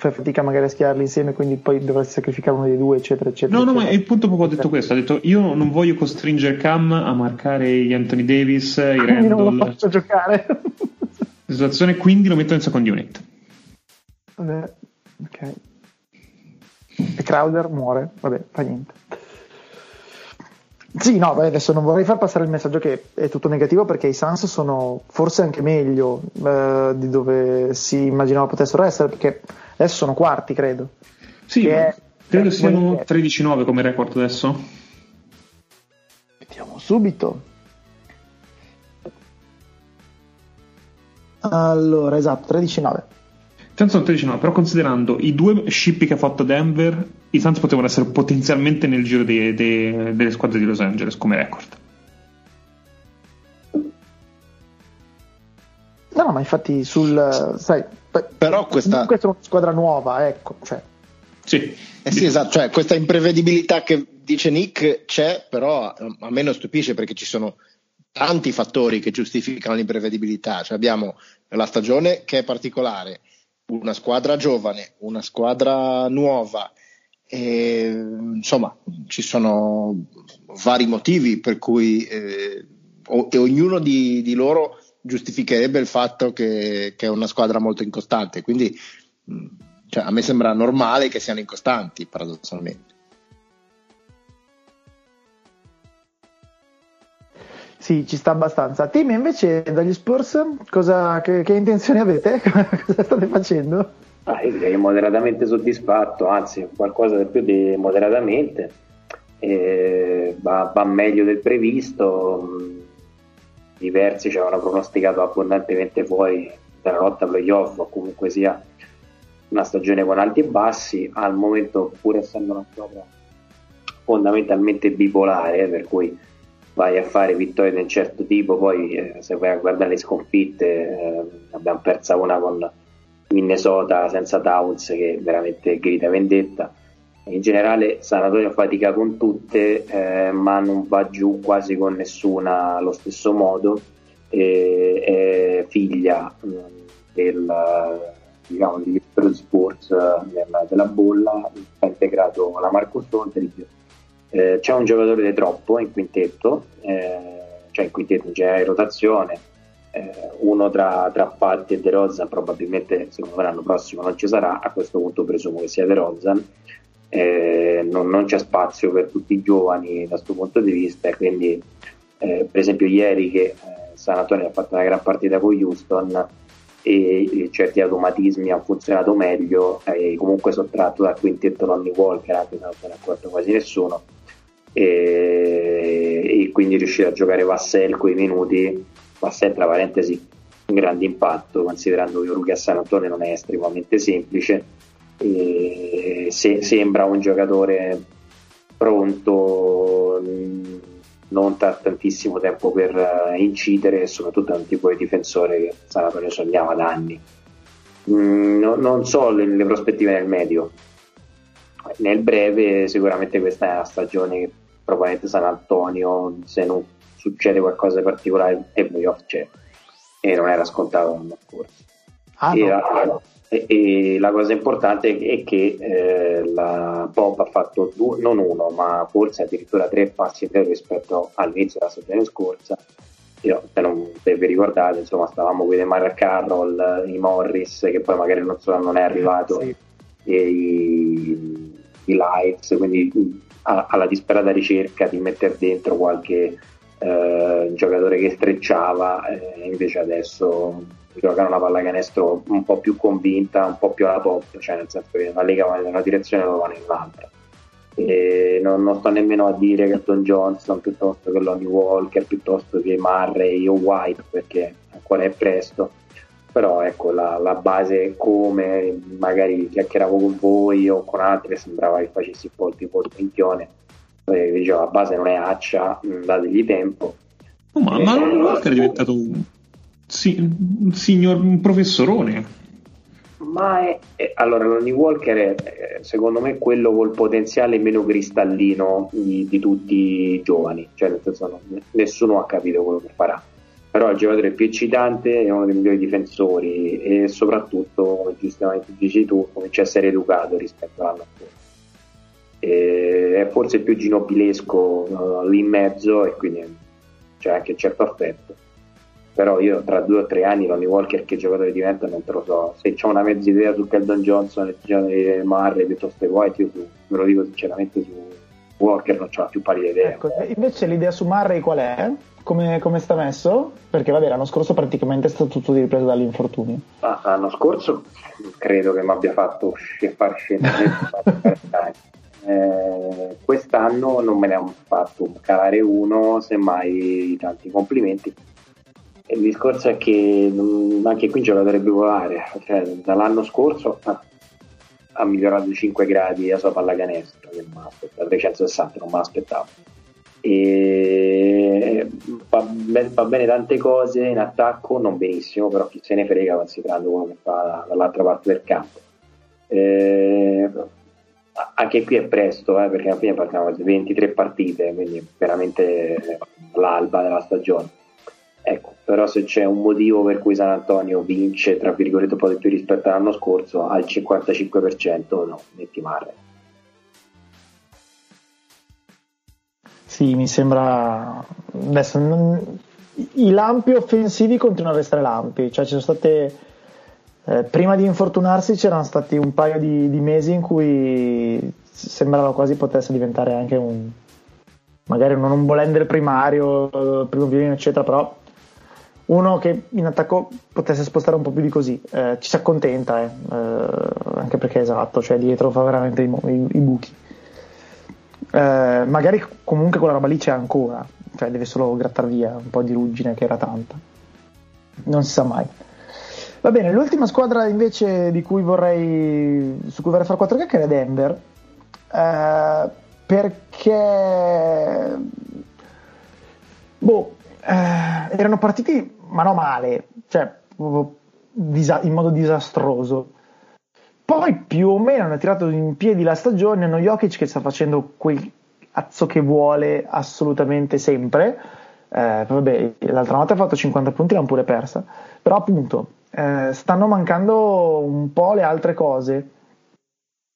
fai fatica magari a schiarli insieme, quindi poi dovresti sacrificare uno dei due, eccetera, eccetera. No, eccetera. no, ma il punto proprio ha detto questo: ha detto io non voglio costringere Cam a marcare gli Anthony Davis, i Randall. non lo faccio giocare. La situazione quindi lo metto in second unit. Vabbè, ok. E Crowder muore, vabbè, fa niente. Sì, no, beh, adesso non vorrei far passare il messaggio che è tutto negativo perché i Suns sono forse anche meglio eh, di dove si immaginava potessero essere perché adesso sono quarti, credo. Sì, che credo siano 13-9 come record adesso. Vediamo subito. Allora, esatto, 13-9. Senza 13-9, però considerando i due scippi che ha fatto Denver, i Suns potevano essere potenzialmente nel giro dei, dei, delle squadre di Los Angeles come record. No, no, ma infatti sul... Sai, però questa... questa è una squadra nuova, ecco. Cioè. Sì. Eh sì, esatto, cioè, questa imprevedibilità che dice Nick c'è, però a me non stupisce perché ci sono tanti fattori che giustificano l'imprevedibilità. Cioè, abbiamo la stagione che è particolare, una squadra giovane, una squadra nuova, E, insomma, ci sono vari motivi per cui eh, o, e ognuno di, di, loro giustificherebbe il fatto che, che, è una squadra molto incostante. Quindi cioè, a me sembra normale che siano incostanti, paradossalmente. Sì, ci sta abbastanza. Team invece dagli Spurs cosa, che, che intenzioni avete? cosa state facendo? Ah, io direi moderatamente soddisfatto, anzi qualcosa di più di moderatamente. Eh, va, va, meglio del previsto. Diversi ci avevano pronosticato abbondantemente fuori dalla lotta playoff o comunque sia una stagione con alti e bassi. Al momento, pur essendo una squadra fondamentalmente bipolare, per cui vai a fare vittorie di un certo tipo, poi eh, se vai a guardare le sconfitte, eh, abbiamo persa una con Minnesota senza Towns che veramente grida vendetta. In generale San Antonio fatica con tutte, eh, ma non va giù quasi con nessuna allo stesso modo. È figlia mh, del diciamo, di Sports della, della bolla, ha integrato la Marcus Aldridge eh, c'è un giocatore di troppo in quintetto, eh, cioè in quintetto in generale rotazione, eh, uno tra, tra Patti e De Rozan probabilmente secondo me l'anno prossimo non ci sarà, a questo punto presumo che sia De Rozan, eh, non, non, c'è spazio per tutti i giovani da questo punto di vista e quindi eh, per esempio ieri che eh, San Antonio ha fatto una gran partita con Houston e certi automatismi hanno funzionato meglio e comunque sottratto dal quintetto Lonnie Walker anche se non se ne è accorto quasi nessuno e, e quindi riuscire a giocare Vassell quei minuti Vassell tra parentesi un grande impatto considerando che Ruki a San Antonio non è estremamente semplice. E se, sembra un giocatore pronto non tra tantissimo tempo per uh, incidere soprattutto un tipo di difensore che San Antonio sognava da anni. Mm, no, non so le, le prospettive nel medio nel breve sicuramente questa è una stagione che probabilmente San Antonio se non succede qualcosa di particolare e playoff c'è e non era scontato l'anno scorso ah, e, no. la, e, e, la, cosa importante è che eh, la Pop ha fatto due, non uno ma forse addirittura tre passi in rispetto all'inizio della stagione scorsa io, se, non, se vi ricordate insomma stavamo con i Mark Carroll i Morris che poi magari non, so, non è arrivato sì. e i, i Lights quindi alla disperata ricerca di mettere dentro qualche eh, giocatore che strecciava, eh, invece adesso giocano una pallacanestro un po' più convinta, un po' più alla pop, cioè nel senso che la Lega va in una direzione e lo va nell'altra. E non, non, sto nemmeno a dire che Don Johnson piuttosto che Lonnie Walker, piuttosto che Murray o White, perché ancora è presto però ecco la, la, base come magari chiacchieravo con voi o con altri sembrava che facessi un po' il tipo di minchione dicevo la base non è accia dategli tempo. Oh, ma, e, ma Lonnie Walker è diventato un, sì, un signor un professorone? Ma è, è, allora Lonnie Walker è secondo me quello col potenziale meno cristallino di, di tutti i giovani. Cioè nel senso no, nessuno ha capito quello che farà però è il giocatore più eccitante, è uno dei migliori difensori e soprattutto, come giustamente dici tu, comincia a essere educato rispetto all'anno scorso. è forse più ginobilesco uh, lì in mezzo e quindi c'è anche certo affetto. Però io tra due o tre anni Ronnie Walker che giocatore diventa non te lo so. Se ho una mezza idea su Keldon Johnson e di Marley piuttosto che White, io ve lo dico sinceramente su Walker non c'ho la più pallida idea. Ecco, invece l'idea su Murray qual è? Come, come, sta messo? Perché vabbè, l'anno scorso praticamente è stato tutto di ripresa dall'infortunio. Ah, l'anno scorso credo che mi abbia fatto far scendere eh, quest'anno non me ne hanno fatto calare uno, semmai tanti complimenti. il discorso è che mh, anche qui un giocatore bipolare, cioè, dall'anno scorso ha, ha migliorato di 5 gradi la sua pallacanestro, che da 360 non me l'aspettavo e fa, fa, bene tante cose in attacco, non benissimo, però chi se ne frega considerando quello che fa dall'altra parte del campo. Eh, anche qui è presto, eh, perché alla fine parliamo di 23 partite, quindi veramente l'alba della stagione. Ecco, però se c'è un motivo per cui San Antonio vince, tra virgolette, un po' di più rispetto all'anno scorso, al 55% no, metti male. Sì, mi sembra. Adesso, non... I lampi offensivi continuano a restare lampi, cioè ci sono state. Eh, prima di infortunarsi c'erano stati un paio di, di, mesi in cui sembrava quasi potesse diventare anche un. magari non un bolender primario, primo violino, eccetera, però uno che in attacco potesse spostare un po' più di così. Eh, ci si accontenta, eh, eh, anche perché esatto, cioè dietro fa veramente i, i, i buchi. Eh, magari comunque quella roba lì c'è ancora, cioè deve solo grattare via un po' di ruggine che era tanta. Non si sa mai. Va bene, l'ultima squadra invece cui vorrei, su cui vorrei fare quattro chiacchiere è Denver, eh, perché boh, eh, erano partiti ma no male, cioè in modo disastroso. Poi più o meno hanno tirato in piedi la stagione, hanno Jokic che sta facendo quel cazzo che vuole assolutamente sempre. Eh, vabbè, l'altra notte ha fatto 50 punti, l'hanno pure persa. Però appunto, eh, stanno mancando un po' le altre cose.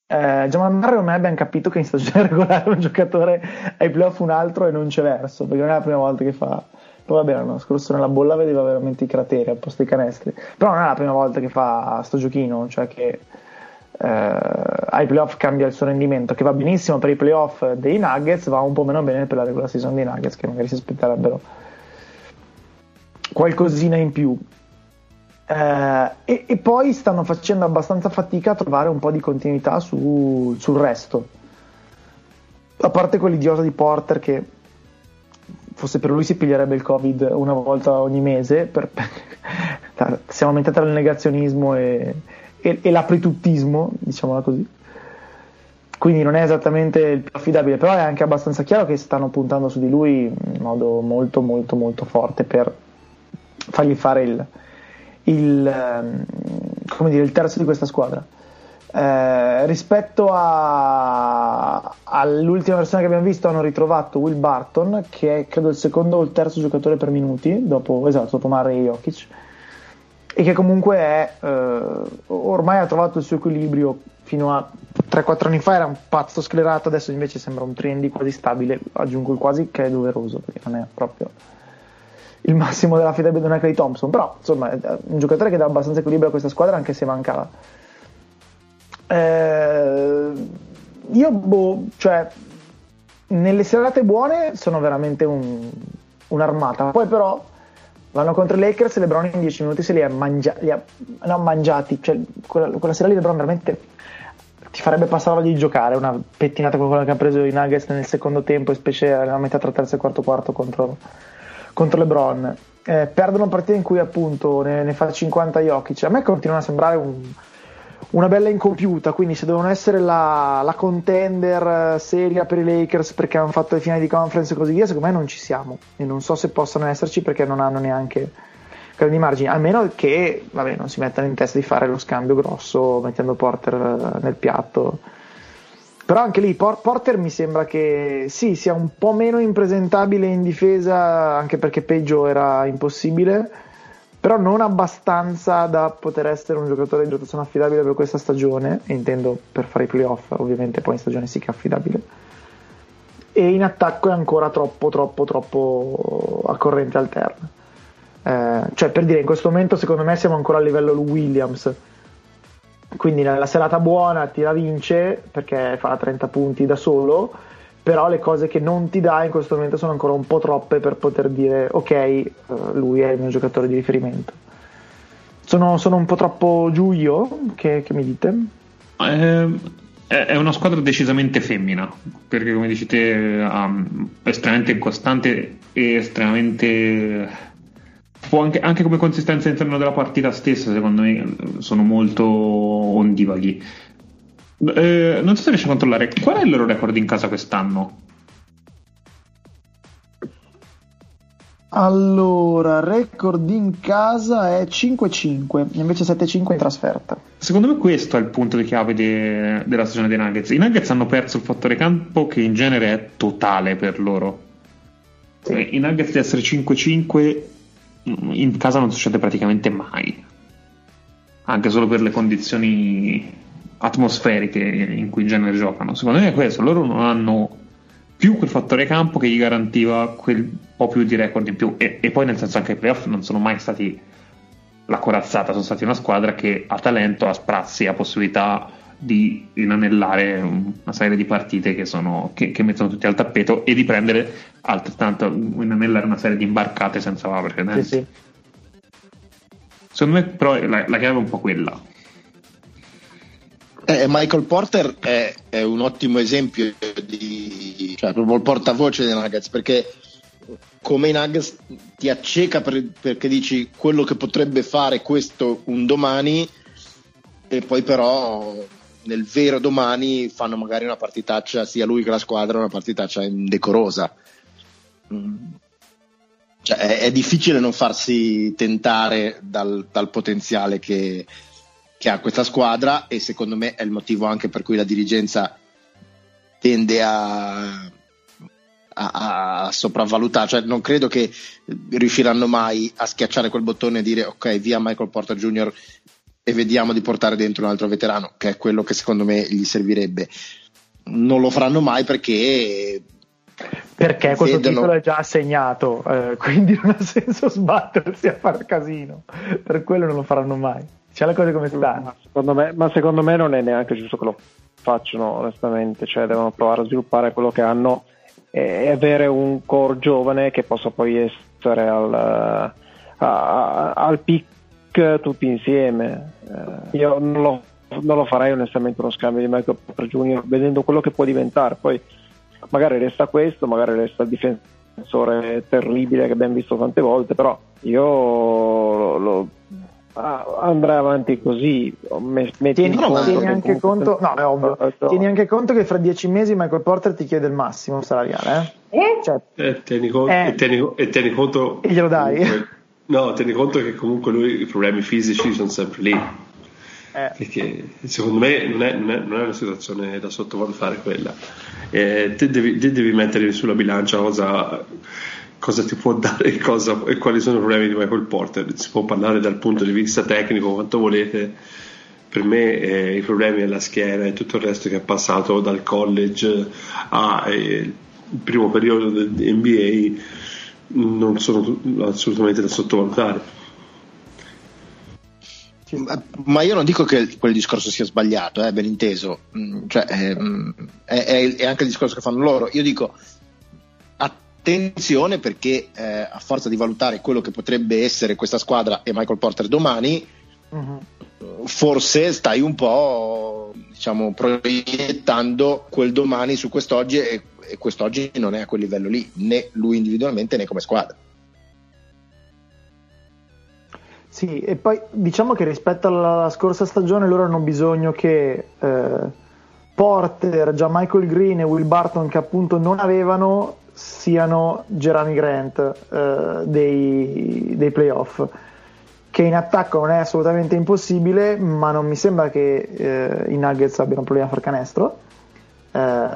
Eh, Jamal Murray ormai abbiamo capito che in stagione regolare un giocatore ai playoff un altro e non c'è verso, perché non è la prima volta che fa, poi vabbè, l'anno scorso nella bolla vedeva veramente i crateri al posto dei canestri. Però non è la prima volta che fa sto giochino, cioè che eh, ai playoff cambia il suo rendimento, che va benissimo per i playoff dei Nuggets, va un po' meno bene per la regular season dei Nuggets, che magari si aspetterebbero qualcosina in più. Eh, e, e, poi stanno facendo abbastanza fatica a trovare un po' di continuità su, sul resto. A parte quell'idiota di Porter che fosse per lui si piglierebbe il covid una volta ogni mese per, per, siamo aumentati al negazionismo e, e, e l'aprituttismo diciamola così. Quindi non è esattamente il più affidabile però è anche abbastanza chiaro che stanno puntando su di lui in modo molto molto molto forte per fargli fare il, il, ehm, dire, il terzo di questa squadra. Eh, rispetto a, all'ultima versione che abbiamo visto hanno ritrovato Will Barton che è credo il secondo o il terzo giocatore per minuti dopo, esatto, dopo Murray e Jokic e che comunque è eh, ormai ha trovato il suo equilibrio fino a 3-4 anni fa era un pazzo sclerato adesso invece sembra un trendy quasi stabile aggiungo il quasi che è doveroso perché non è proprio il massimo della fidelità di Clay Thompson però insomma è un giocatore che dà abbastanza equilibrio a questa squadra anche se mancava eh, io, boh, cioè, nelle serate buone sono veramente un, un'armata. Poi, però, vanno contro i Lakers e LeBron in 10 minuti se li ha, mangia- li ha no, mangiati. Cioè, quella, quella, sera lì LeBron veramente ti farebbe passare voglia di giocare. Una pettinata come quella che ha preso i Nuggets nel secondo tempo, specie nella metà tra terzo e quarto quarto contro, contro LeBron. Eh, perdono partite in cui appunto ne, ne fa 50 Jokic. A me continuano a sembrare un una bella incompiuta, quindi se devono essere la, la, contender seria per i Lakers perché hanno fatto le finali di conference e così via, secondo me non ci siamo e non so se possano esserci perché non hanno neanche grandi margini, a meno che vabbè, non si mettano in testa di fare lo scambio grosso mettendo Porter eh, nel piatto. Però anche lì Porter mi sembra che sì, sia un po' meno impresentabile in difesa, anche perché peggio era impossibile però non abbastanza da poter essere un giocatore di rotazione affidabile per questa stagione, intendo per fare i playoff, ovviamente poi in stagione sì che è affidabile. E in attacco è ancora troppo, troppo, troppo a corrente alterna. Eh, cioè, per dire, in questo momento secondo me siamo ancora a livello Williams. Quindi nella serata buona tira vince perché fa 30 punti da solo però le cose che non ti dà in questo momento sono ancora un po' troppe per poter dire ok, eh, lui è il mio giocatore di riferimento. Sono, sono un po' troppo giù io? Che, che mi dite? Eh, è una squadra decisamente femmina, perché come dici te um, estremamente incostante e estremamente... Anche, anche, come consistenza all'interno della partita stessa, secondo me, sono molto ondivaghi. Eh, non so se riesci a controllare qual è il loro record in casa quest'anno. Allora, record in casa è 5-5, invece 7-5 in trasferta. Secondo me questo è il punto di chiave de- della stagione dei Nuggets. I Nuggets hanno perso il fattore campo che in genere è totale per loro. Sì. Eh, I Nuggets di essere 5-5 in casa non succede praticamente mai. Anche solo per le condizioni atmosferiche in cui in genere giocano. Secondo me è questo, loro non hanno più quel fattore campo che gli garantiva quel po' più di record in più. E, e poi, nel senso, anche i playoff non sono mai stati la corazzata, sono stati una squadra che ha talento, ha sprazzi, ha possibilità di inanellare una serie di partite che, sono, che, che, mettono tutti al tappeto e di prendere altrettanto inanellare una serie di imbarcate senza precedenti. Sì, sì. Secondo me, però, la, la chiave è un po' quella. Eh, Michael Porter è, è, un ottimo esempio di cioè, proprio il portavoce dei Nuggets perché come i Nuggets ti acceca per, perché dici quello che potrebbe fare questo un domani e poi però nel vero domani fanno magari una partitaccia sia lui che la squadra una partitaccia indecorosa mm. cioè, è, è, difficile non farsi tentare dal, dal potenziale che, che, ha questa squadra e secondo me è il motivo anche per cui la dirigenza tende a, a, a sopravvalutare cioè non credo che riusciranno mai a schiacciare quel bottone e dire ok via Michael Porter Jr e vediamo di portare dentro un altro veterano, che è quello che secondo me gli servirebbe. Non lo faranno mai perché perché questo vedono... titolo è già assegnato, eh, quindi non ha senso sbattersi a fare casino. Per quello non lo faranno mai. C'è le cose come stanno. Ma secondo, me, ma secondo me non è neanche giusto che lo facciano, onestamente. Cioè, devono provare a sviluppare quello che hanno e avere un core giovane che possa poi essere al, a, a, al picco tutti insieme. Eh, io non lo, non lo, farei onestamente uno scambio di Michael Porter Junior vedendo quello che può diventare. Poi magari resta questo, magari resta il difensore terribile che abbiamo visto tante volte, però io lo, lo andrà avanti così. tieni, conto, tieni anche conto, no, è ovvio. tieni anche conto che fra dieci mesi Michael Porter ti chiede il massimo salariale. Eh? Eh? Cioè, eh, tieni, con- eh. e tieni, e tieni conto. E glielo dai. Comunque, No, tieni conto che comunque lui i problemi fisici sono sempre lì. Eh. Perché secondo me non è, non, è, non è, una situazione da sottovalutare quella. Eh, te, devi, te, devi, mettere sulla bilancia cosa, cosa ti può dare e, cosa, e, quali sono i problemi di Michael Porter. Si può parlare dal punto di vista tecnico quanto volete. Per me eh, i problemi alla schiena e tutto il resto che è passato dal college al eh, primo periodo del NBA non sono assolutamente da sottovalutare. Ma io non dico che quel discorso sia sbagliato, eh, ben inteso, mm, cioè, ehm, è, è, è, anche il discorso che fanno loro. Io dico attenzione perché eh, a forza di valutare quello che potrebbe essere questa squadra e Michael Porter domani, uh-huh. forse stai un po' diciamo, proiettando quel domani su quest'oggi e e quest'oggi non è a quel livello lì, né lui individualmente né come squadra. Sì, e poi diciamo che rispetto alla scorsa stagione loro hanno bisogno che eh, Porter, già Michael Green e Will Barton che appunto non avevano siano Jeremy Grant eh, dei, dei playoff che in attacco non è assolutamente impossibile ma non mi sembra che eh, i Nuggets abbiano problemi a far canestro eh,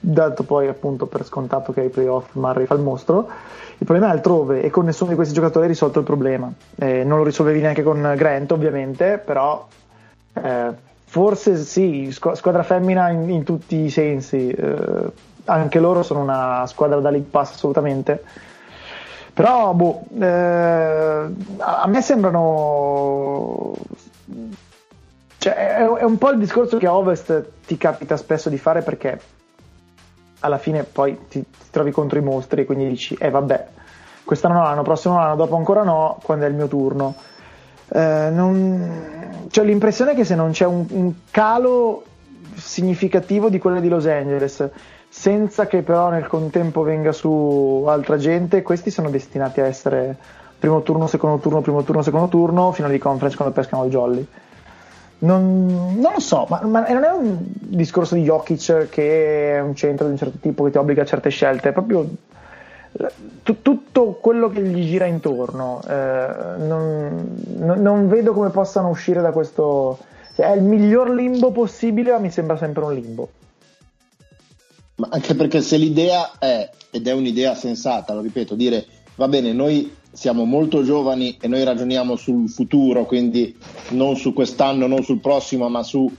dato poi appunto per scontato che ai playoff Murray fa il mostro. Il problema è altrove e con nessuno di questi giocatori hai risolto il problema. Eh, non lo risolvevi neanche con Grant, ovviamente, però eh, forse sì, squadra femmina in, in tutti i sensi. Eh, anche loro sono una squadra da League Pass assolutamente. Però boh, eh, a me sembrano cioè, è, è, un po' il discorso che a Ovest ti capita spesso di fare perché alla fine poi ti, ti trovi contro i mostri e quindi dici, eh vabbè, quest'anno no, l'anno prossimo no, dopo ancora no, quando è il mio turno. Eh, non... C'ho l'impressione che se non c'è un, un, calo significativo di quelle di Los Angeles, senza che però nel contempo venga su altra gente, questi sono destinati a essere primo turno, secondo turno, primo turno, secondo turno, fino di conference quando pescano il jolly. Non, non, lo so, ma, ma, non è un discorso di Jokic che è un centro di un certo tipo che ti obbliga a certe scelte, è proprio t- tutto quello che gli gira intorno. Eh, non, non, non, vedo come possano uscire da questo. È il miglior limbo possibile, ma mi sembra sempre un limbo. Ma anche perché se l'idea è, ed è un'idea sensata, lo ripeto, dire va bene, noi siamo molto giovani e noi ragioniamo sul futuro, quindi non su quest'anno, non sul prossimo, ma su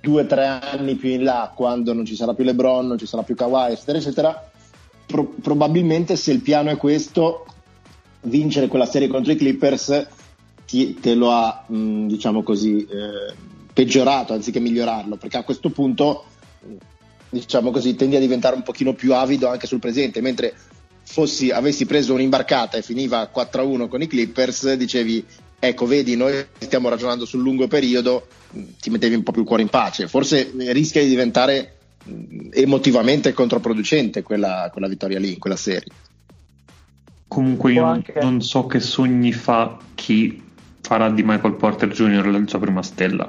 due o tre anni più in là, quando non ci sarà più LeBron, non ci sarà più Kawhi, eccetera, eccetera, pro- probabilmente se il piano è questo, vincere quella serie contro i Clippers ti, te lo ha, mh, diciamo così, eh, peggiorato anziché migliorarlo, perché a questo punto, diciamo così, tendi a diventare un pochino più avido anche sul presente, mentre fossi, avessi preso un'imbarcata e finiva 4-1 con i Clippers, dicevi ecco vedi noi stiamo ragionando sul lungo periodo ti mettevi un po' più il cuore in pace forse rischia di diventare emotivamente controproducente quella, quella vittoria lì in quella serie comunque io anche... non so che sogni fa chi farà di Michael Porter Jr. la sua prima stella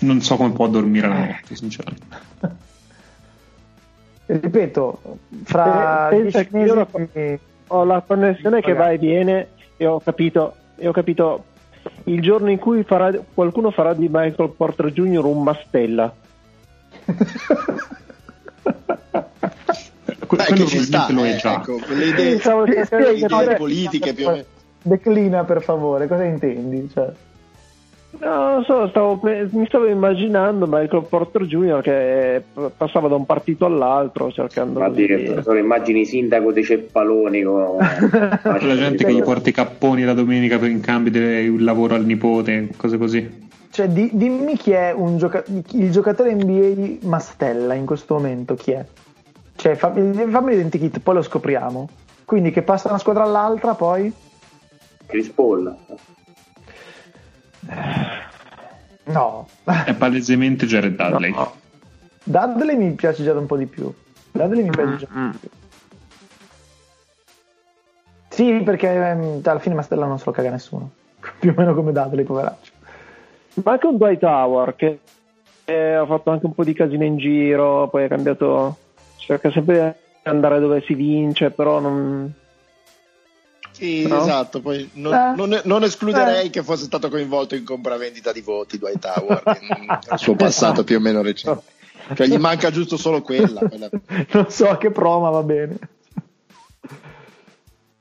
non so come può dormire la notte sinceramente ripeto fra Pensa che io ho la connessione che va e viene e ho capito e ho capito il giorno in cui farà, qualcuno farà di Michael Porter Jr. un mastella. Beh, che ci sta, lo è già. Ecco, quelle idee, le idee politiche più o meno. Declina per favore, cosa intendi? Cioè... No, non so, stavo, mi stavo immaginando Michael Porter Jr. che passava da un partito all'altro cercando Ma di... sono immagini sindaco dei ceppaloni con... la gente che gli porta i capponi la domenica per in cambio del lavoro al nipote, cose così. Cioè, di, dimmi chi è gioca- il giocatore NBA Mastella in questo momento, chi è? Cioè, fammi, fammi l'identikit, poi lo scopriamo. Quindi che passa da una squadra all'altra, poi... Chris Paul. No. È palesemente Jared Dudley. No. Dudley mi piace già da un po' di più. Dudley mi piace già mm. di più. Sì, perché ehm, alla fine Mastella non se lo caga nessuno. più o meno come Dudley, poveraccio. Ma anche un Dwight Tower che eh, ha fatto anche un po' di casino in giro, poi ha cambiato. Cerca sempre di andare dove si vince, però non sì, no? esatto. Poi non, eh. non, non escluderei eh. che fosse stato coinvolto in compravendita di voti Dwight Howard nel suo passato più o meno recente. Cioè, gli manca giusto solo quella. quella. non so che pro, ma va bene.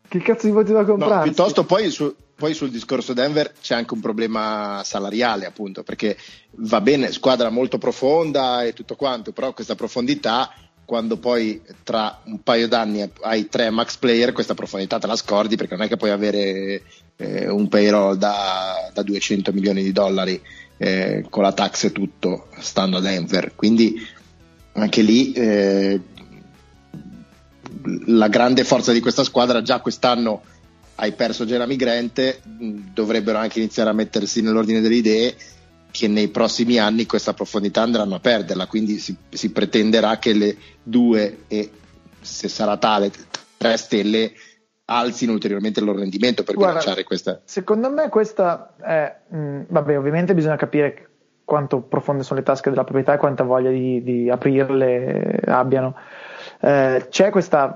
Che cazzo di voti da comprare? No, piuttosto poi, su, poi sul discorso Denver c'è anche un problema salariale, appunto, perché va bene, squadra molto profonda e tutto quanto, però questa profondità quando poi tra un paio d'anni hai tre max player, questa profondità te la scordi perché non è che puoi avere eh, un payroll da, da, 200 milioni di dollari eh, con la tax e tutto stando a Denver. Quindi anche lì eh, la grande forza di questa squadra già quest'anno hai perso Jeremy Grant, dovrebbero anche iniziare a mettersi nell'ordine delle idee che nei prossimi anni questa profondità andranno a perderla, quindi si, si pretenderà che le due e se sarà tale tre stelle alzino ulteriormente il loro rendimento per Guarda, bilanciare questa. Secondo me questa è, mh, mm, vabbè ovviamente bisogna capire quanto profonde sono le tasche della proprietà e quanta voglia di, di aprirle abbiano. Eh, c'è questa,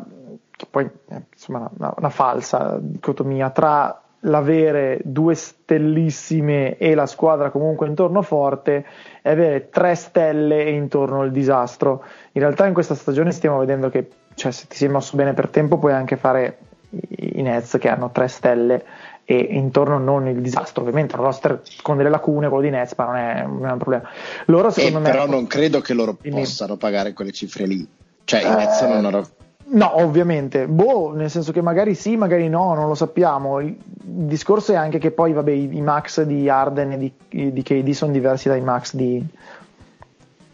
poi insomma una, una falsa dicotomia tra l'avere due stellissime e la squadra comunque intorno forte e avere tre stelle e intorno il disastro. In realtà in questa stagione stiamo vedendo che cioè, se ti sei mosso bene per tempo puoi anche fare i Nets che hanno tre stelle e intorno non il disastro. Ovviamente un roster con delle lacune, quello di Nets, ma non è, non è un problema. Loro secondo eh, me... Però non credo che loro possano pagare quelle cifre lì. Cioè, i Nets non hanno No, ovviamente. Boh, nel senso che magari sì, magari no, non lo sappiamo. Il discorso è anche che poi, vabbè, i, i max di Arden e di, di KD sono diversi dai max di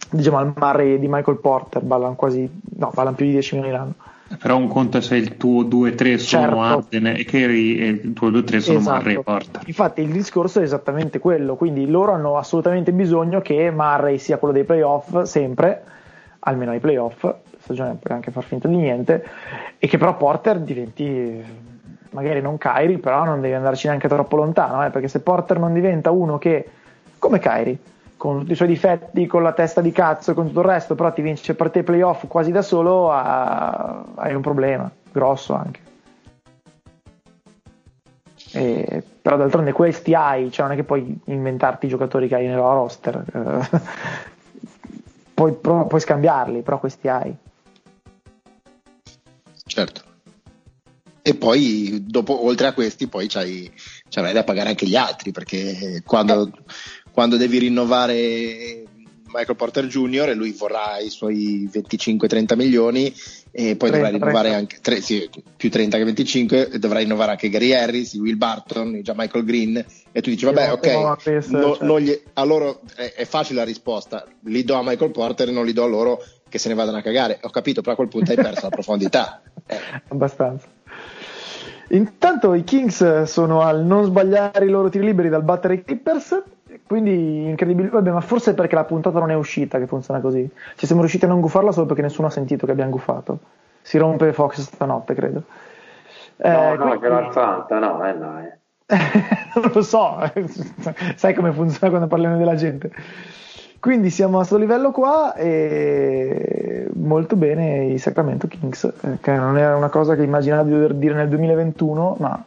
diciamo al Murray e di Michael Porter, ballano quasi no, ballano più di 10 milioni l'anno. Però un conto è se il tuo 2-3 sono certo. Arden e Kerry e il tuo 2-3 sono esatto. Murray e Porter. Infatti il discorso è esattamente quello, quindi loro hanno assolutamente bisogno che Murray sia quello dei playoff sempre, almeno ai playoff, stagione puoi anche far finta di niente e che però Porter diventi magari non Kyrie però non devi andarci neanche troppo lontano eh, perché se Porter non diventa uno che come Kyrie con tutti i suoi difetti, con la testa di cazzo e con tutto il resto, però ti vince per te playoff quasi da solo, hai un problema grosso anche. E, però d'altronde questi hai, cioè non è che puoi inventarti i giocatori che hai nella roster, puoi, puoi scambiarli, però questi hai. Certo. E poi, dopo, oltre a questi, poi c'hai, c'hai da pagare anche gli altri, perché quando, quando devi rinnovare Michael Porter Jr. e lui vorrà i suoi 25-30 milioni e poi 30, dovrà rinnovare 30. anche tre- sì, più 30 che 25 e dovrà rinnovare anche Gary Harris, Will Barton, già Michael Green e tu dici vabbè ok, Morris, no- cioè. non gli- a loro è, è facile la risposta, li do a Michael Porter e non li do a loro che se ne vadano a cagare, ho capito però a quel punto hai perso la profondità. Eh. abbastanza. Intanto i Kings sono al non sbagliare i loro tiri liberi dal battere i Clippers, quindi incredibile. Vabbè, ma forse perché la puntata non è uscita che funziona così. Ci siamo riusciti a non guffarla solo perché nessuno ha sentito che abbiamo guffato. Si rompe Fox stanotte, credo. Eh, No, no, quindi- c'è l'Atlanta, no, eh, no. eh. non lo so, sai come funziona quando parliamo della gente. Quindi siamo a questo livello qua e molto bene i Sacramento Kings, eh, che non era una cosa che immaginavo di dover dire nel 2021, ma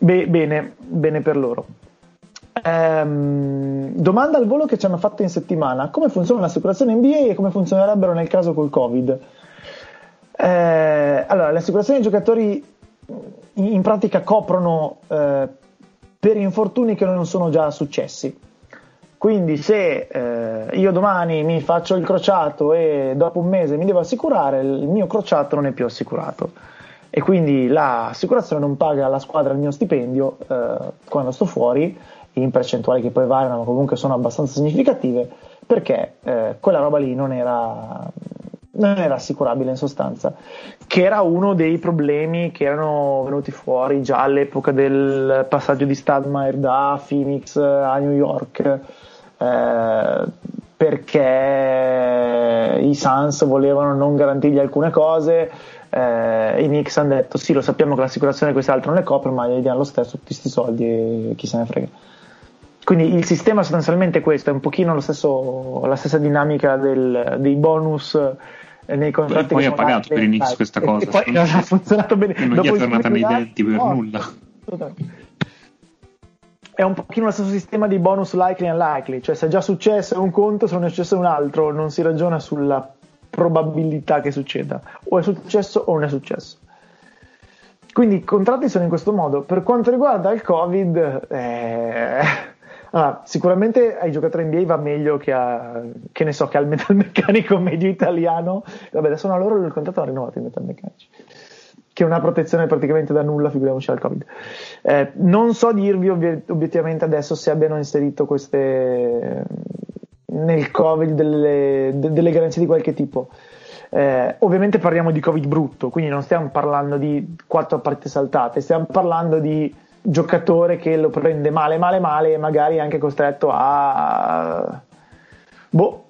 be- bene, bene per loro. Ehm, domanda al volo che ci hanno fatto in settimana: come funziona l'assicurazione NBA e come funzionerebbero nel caso col Covid? Eh, allora, le assicurazioni dei giocatori in, in pratica coprono eh, per infortuni che non sono già successi. Quindi se eh, io domani mi faccio il crociato e dopo un mese mi devo assicurare, il mio crociato non è più assicurato. E quindi l'assicurazione non paga alla squadra il mio stipendio eh, quando sto fuori in percentuali che poi variano ma comunque sono abbastanza significative perché eh, quella roba lì non era, non era assicurabile in sostanza che era uno dei problemi che erano venuti fuori già all'epoca del passaggio di Stadmeier da Phoenix a New York eh, perché i Suns volevano non garantirgli alcune cose eh, i Knicks hanno detto sì lo sappiamo che l'assicurazione quest'altro non le copre ma gli diamo lo stesso tutti questi soldi e chi se ne frega quindi il sistema sostanzialmente è questo è un pochino lo stesso, la stessa dinamica del- dei bonus eh, nei contratti poi che ha pagato per i Knicks questa E- cosa, e poi secondo me. ha funzionato bene E non gli Dopo è i tornata nei denti per no, nulla. È un pochino lo stesso sistema di bonus likely and unlikely, cioè se è già successo un conto, se non è successo un altro, non si ragiona sulla probabilità che succeda, o è successo o non è successo. Quindi i contratti sono in questo modo. Per quanto riguarda il Covid, eh, allora, sicuramente ai giocatori NBA va meglio che, a, che ne so, che al metalmeccanico medio italiano. Vabbè, adesso no, loro il contratto hanno rinnovato i metalmeccanici, che è una protezione praticamente da nulla, figuriamoci al Covid. Eh, non so dirvi obiettivamente adesso se abbiano inserito queste nel Covid delle, de- delle garanzie di qualche tipo. Eh, ovviamente parliamo di Covid brutto, quindi non stiamo parlando di quattro partite saltate, stiamo parlando di giocatore che lo prende male, male, male e magari è anche costretto a. Boh,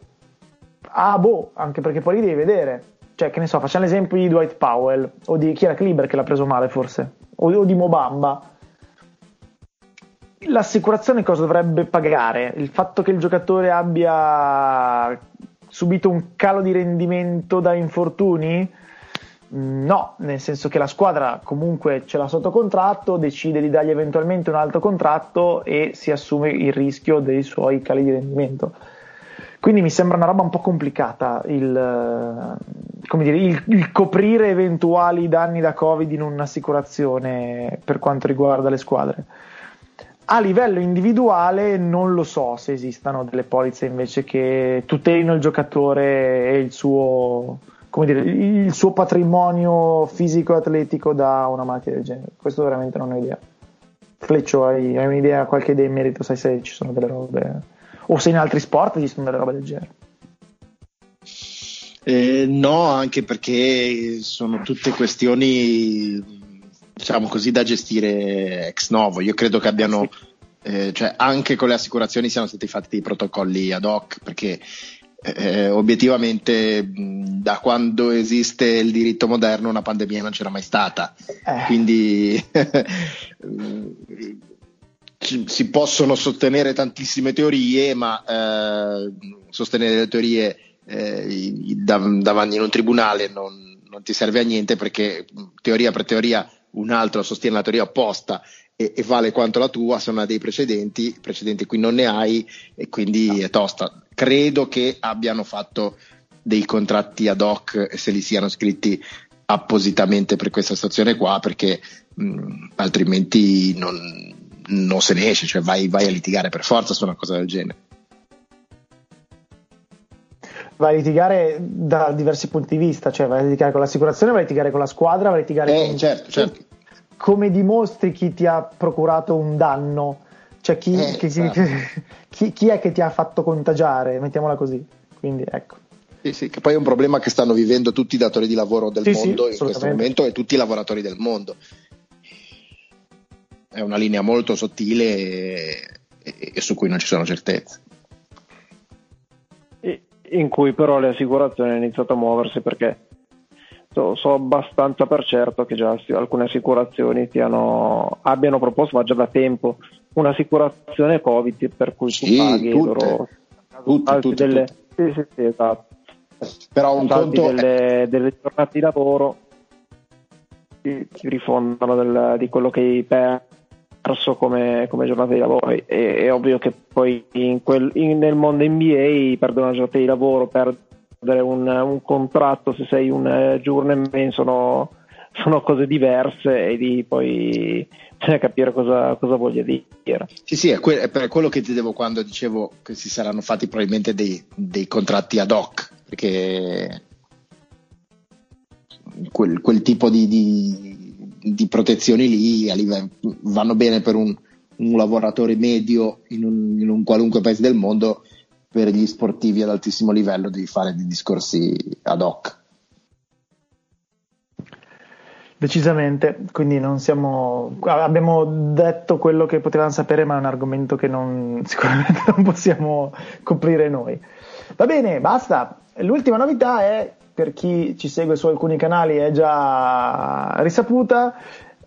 ah, boh, anche perché poi li devi vedere. Cioè, che ne so, facciamo l'esempio di Dwight Powell o di chi era Kleber che l'ha preso male, forse, o, o di Mobamba. L'assicurazione cosa dovrebbe pagare? Il fatto che il giocatore abbia subito un calo di rendimento da infortuni? Mm, No, nel senso che la squadra comunque ce l'ha sotto contratto, decide di dargli eventualmente un altro contratto e si assume il rischio dei suoi cali di rendimento. Quindi mi sembra una roba un po' complicata il, eh, dire, il, il coprire eventuali danni da Covid in un'assicurazione per quanto riguarda le squadre. A livello individuale non lo so se esistano delle polizze invece che tutelino il giocatore e il suo, dire, il suo patrimonio fisico-atletico da una malattia del genere. Questo veramente non ho idea. Fleccio, hai, hai un'idea, qualche idea in merito? Sai se ci sono delle robe, o se in altri sport esistono delle robe del genere. Eh, no, anche perché sono tutte questioni, diciamo così, da gestire ex novo. Io credo che abbiano, eh, cioè anche con le assicurazioni siano stati fatti dei protocolli ad hoc, perché eh, obiettivamente da quando esiste il diritto moderno una pandemia non c'era mai stata. Eh. Quindi si possono sostenere tantissime teorie, ma eh, sostenere le teorie eh, davanti in un tribunale non, non ti serve a niente perché teoria per teoria un altro sostiene la teoria opposta e, e vale quanto la tua, sono dei precedenti, precedenti qui non ne hai e quindi è tosta. Credo che abbiano fatto dei contratti ad hoc e se li siano scritti appositamente per questa situazione qua perché mh, altrimenti non, non se ne esce, cioè vai, vai a litigare per forza su una cosa del genere. Vai a litigare da diversi punti di vista, cioè vai a litigare con l'assicurazione, vai a litigare con la squadra, vai a litigare Eh, con... certo, certo. Come dimostri chi ti ha procurato un danno? Cioè chi, Eh, chi- esatto. chi- chi è che ti ha fatto contagiare? Mettiamola così. Quindi ecco. Sì, sì, che poi è un problema che stanno vivendo tutti i datori di lavoro del Sì, mondo in questo momento e tutti i lavoratori del mondo. È una linea molto sottile e, e- e su cui non ci sono certezze. In cui però le assicurazioni hanno iniziato a muoversi perché so, so abbastanza per certo che già alcune assicurazioni ti hanno- abbiano proposto, ma già da tempo, un'assicurazione Covid per cui Sì, tu paghi tutte. loro Tutte, tutte, delle, tutte. Sì, sì, sì, esatto. Però un conto è- delle, delle giornate di lavoro ti, ti rifondono del- di quello che hai perso come, come giornata di lavoro. E- È, ovvio che poi in quel- in- nel mondo NBA perdere una giornata di lavoro, perdere un, un contratto se sei un eh, journeyman sono, sono cose diverse e lì poi bisogna capire cosa, cosa voglia dire. Sì, sì, è, que- è per quello che dicevo quando dicevo che si saranno fatti probabilmente dei, dei contratti ad hoc, perché quel, quel tipo di, di- di protezioni lì vanno bene per un, un lavoratore medio in un, in un qualunque paese del mondo, per gli sportivi ad altissimo livello devi fare dei discorsi ad hoc. Decisamente, quindi non siamo. Abbiamo detto quello che potevamo sapere, ma è un argomento che non, sicuramente non possiamo coprire noi. Va bene, basta. L'ultima novità è, per chi ci segue su alcuni canali, è già risaputa.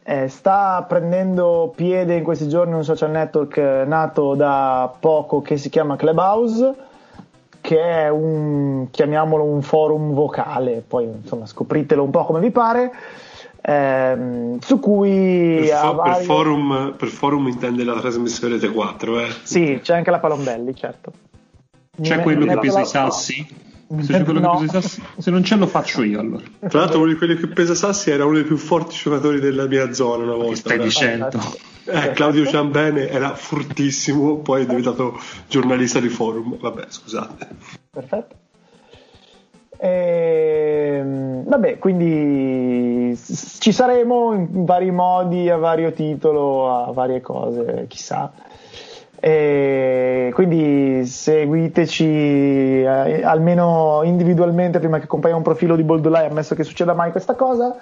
eh, sta prendendo piede in questi giorni un social network eh, nato da poco che si chiama Clubhouse che è un, chiamiamolo un forum vocale, poi insomma scopritelo un po' come vi pare, ehm, su cui Per, fo- per varie- forum, per forum intende la trasmissione Rete 4, eh? Sì, c'è anche la Palombelli, certo. C'è quello che pesa i sassi? Se c'è quello No. che pesa i sassi? Se non ce lo faccio io allora. Tra l'altro uno di quelli che pesa sassi era uno dei più forti giocatori della mia zona una Che volta. stai Era- dicendo? Eh, Claudio Ciambene era fortissimo, poi è diventato giornalista di forum. Vabbè, scusate. Perfetto. Ehm, vabbè, quindi ci saremo in vari modi, a vario titolo, a varie cose, chissà. E quindi seguiteci eh, almeno individualmente prima che compaia un profilo di Boldolai, ammesso che succeda mai questa cosa.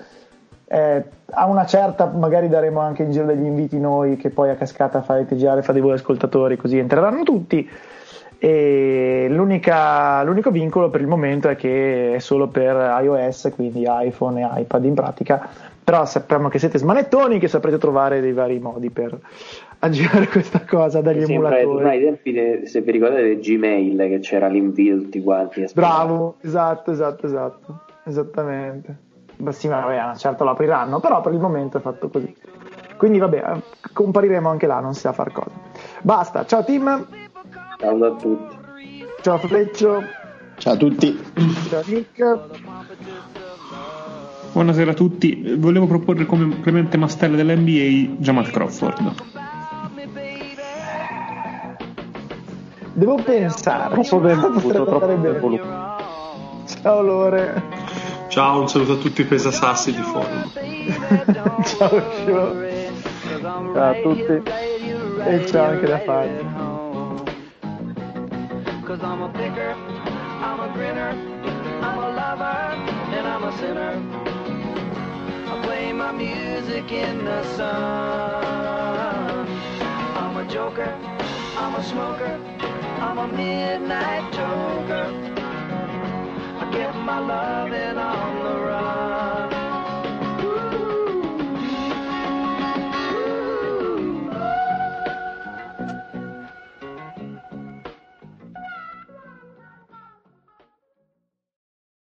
Eh, a una certa magari daremo anche in giro degli inviti noi che poi a cascata farete girare fra di voi ascoltatori così entreranno tutti e l'unico vincolo per il momento è che è solo per iOS quindi iPhone e iPad in pratica però sappiamo che siete smanettoni che saprete trovare dei vari modi per aggirare questa cosa dagli ai emulatori tempi, de- se vi ricordate, Gmail, che c'era l'invito tutti quanti. a bravo esatto esatto esatto esattamente ma sì ma vabbè a una certa lo apriranno però per il momento è fatto così quindi vabbè eh, compariremo anche là non si sa far cosa basta ciao team Ciao a tutti. ciao Fleccio Ciao a tutti. ciao Nick Buonasera a tutti. Volevo proporre come Clemente Mastella dell'NBA Jamal Crawford. Devo pensare. Troppo voluto, troppo voluto. Ciao Lore. Ciao, un saluto a tutti i pesasassi di forum. ciao Scio. Ciao a tutti. E ciao anche da Fabio. Cause I'm a picker, I'm a grinner, I'm a lover, and I'm a sinner. I play my music in the sun. I'm a joker, I'm a smoker. I'm a midnight toker. I get my loving on the run.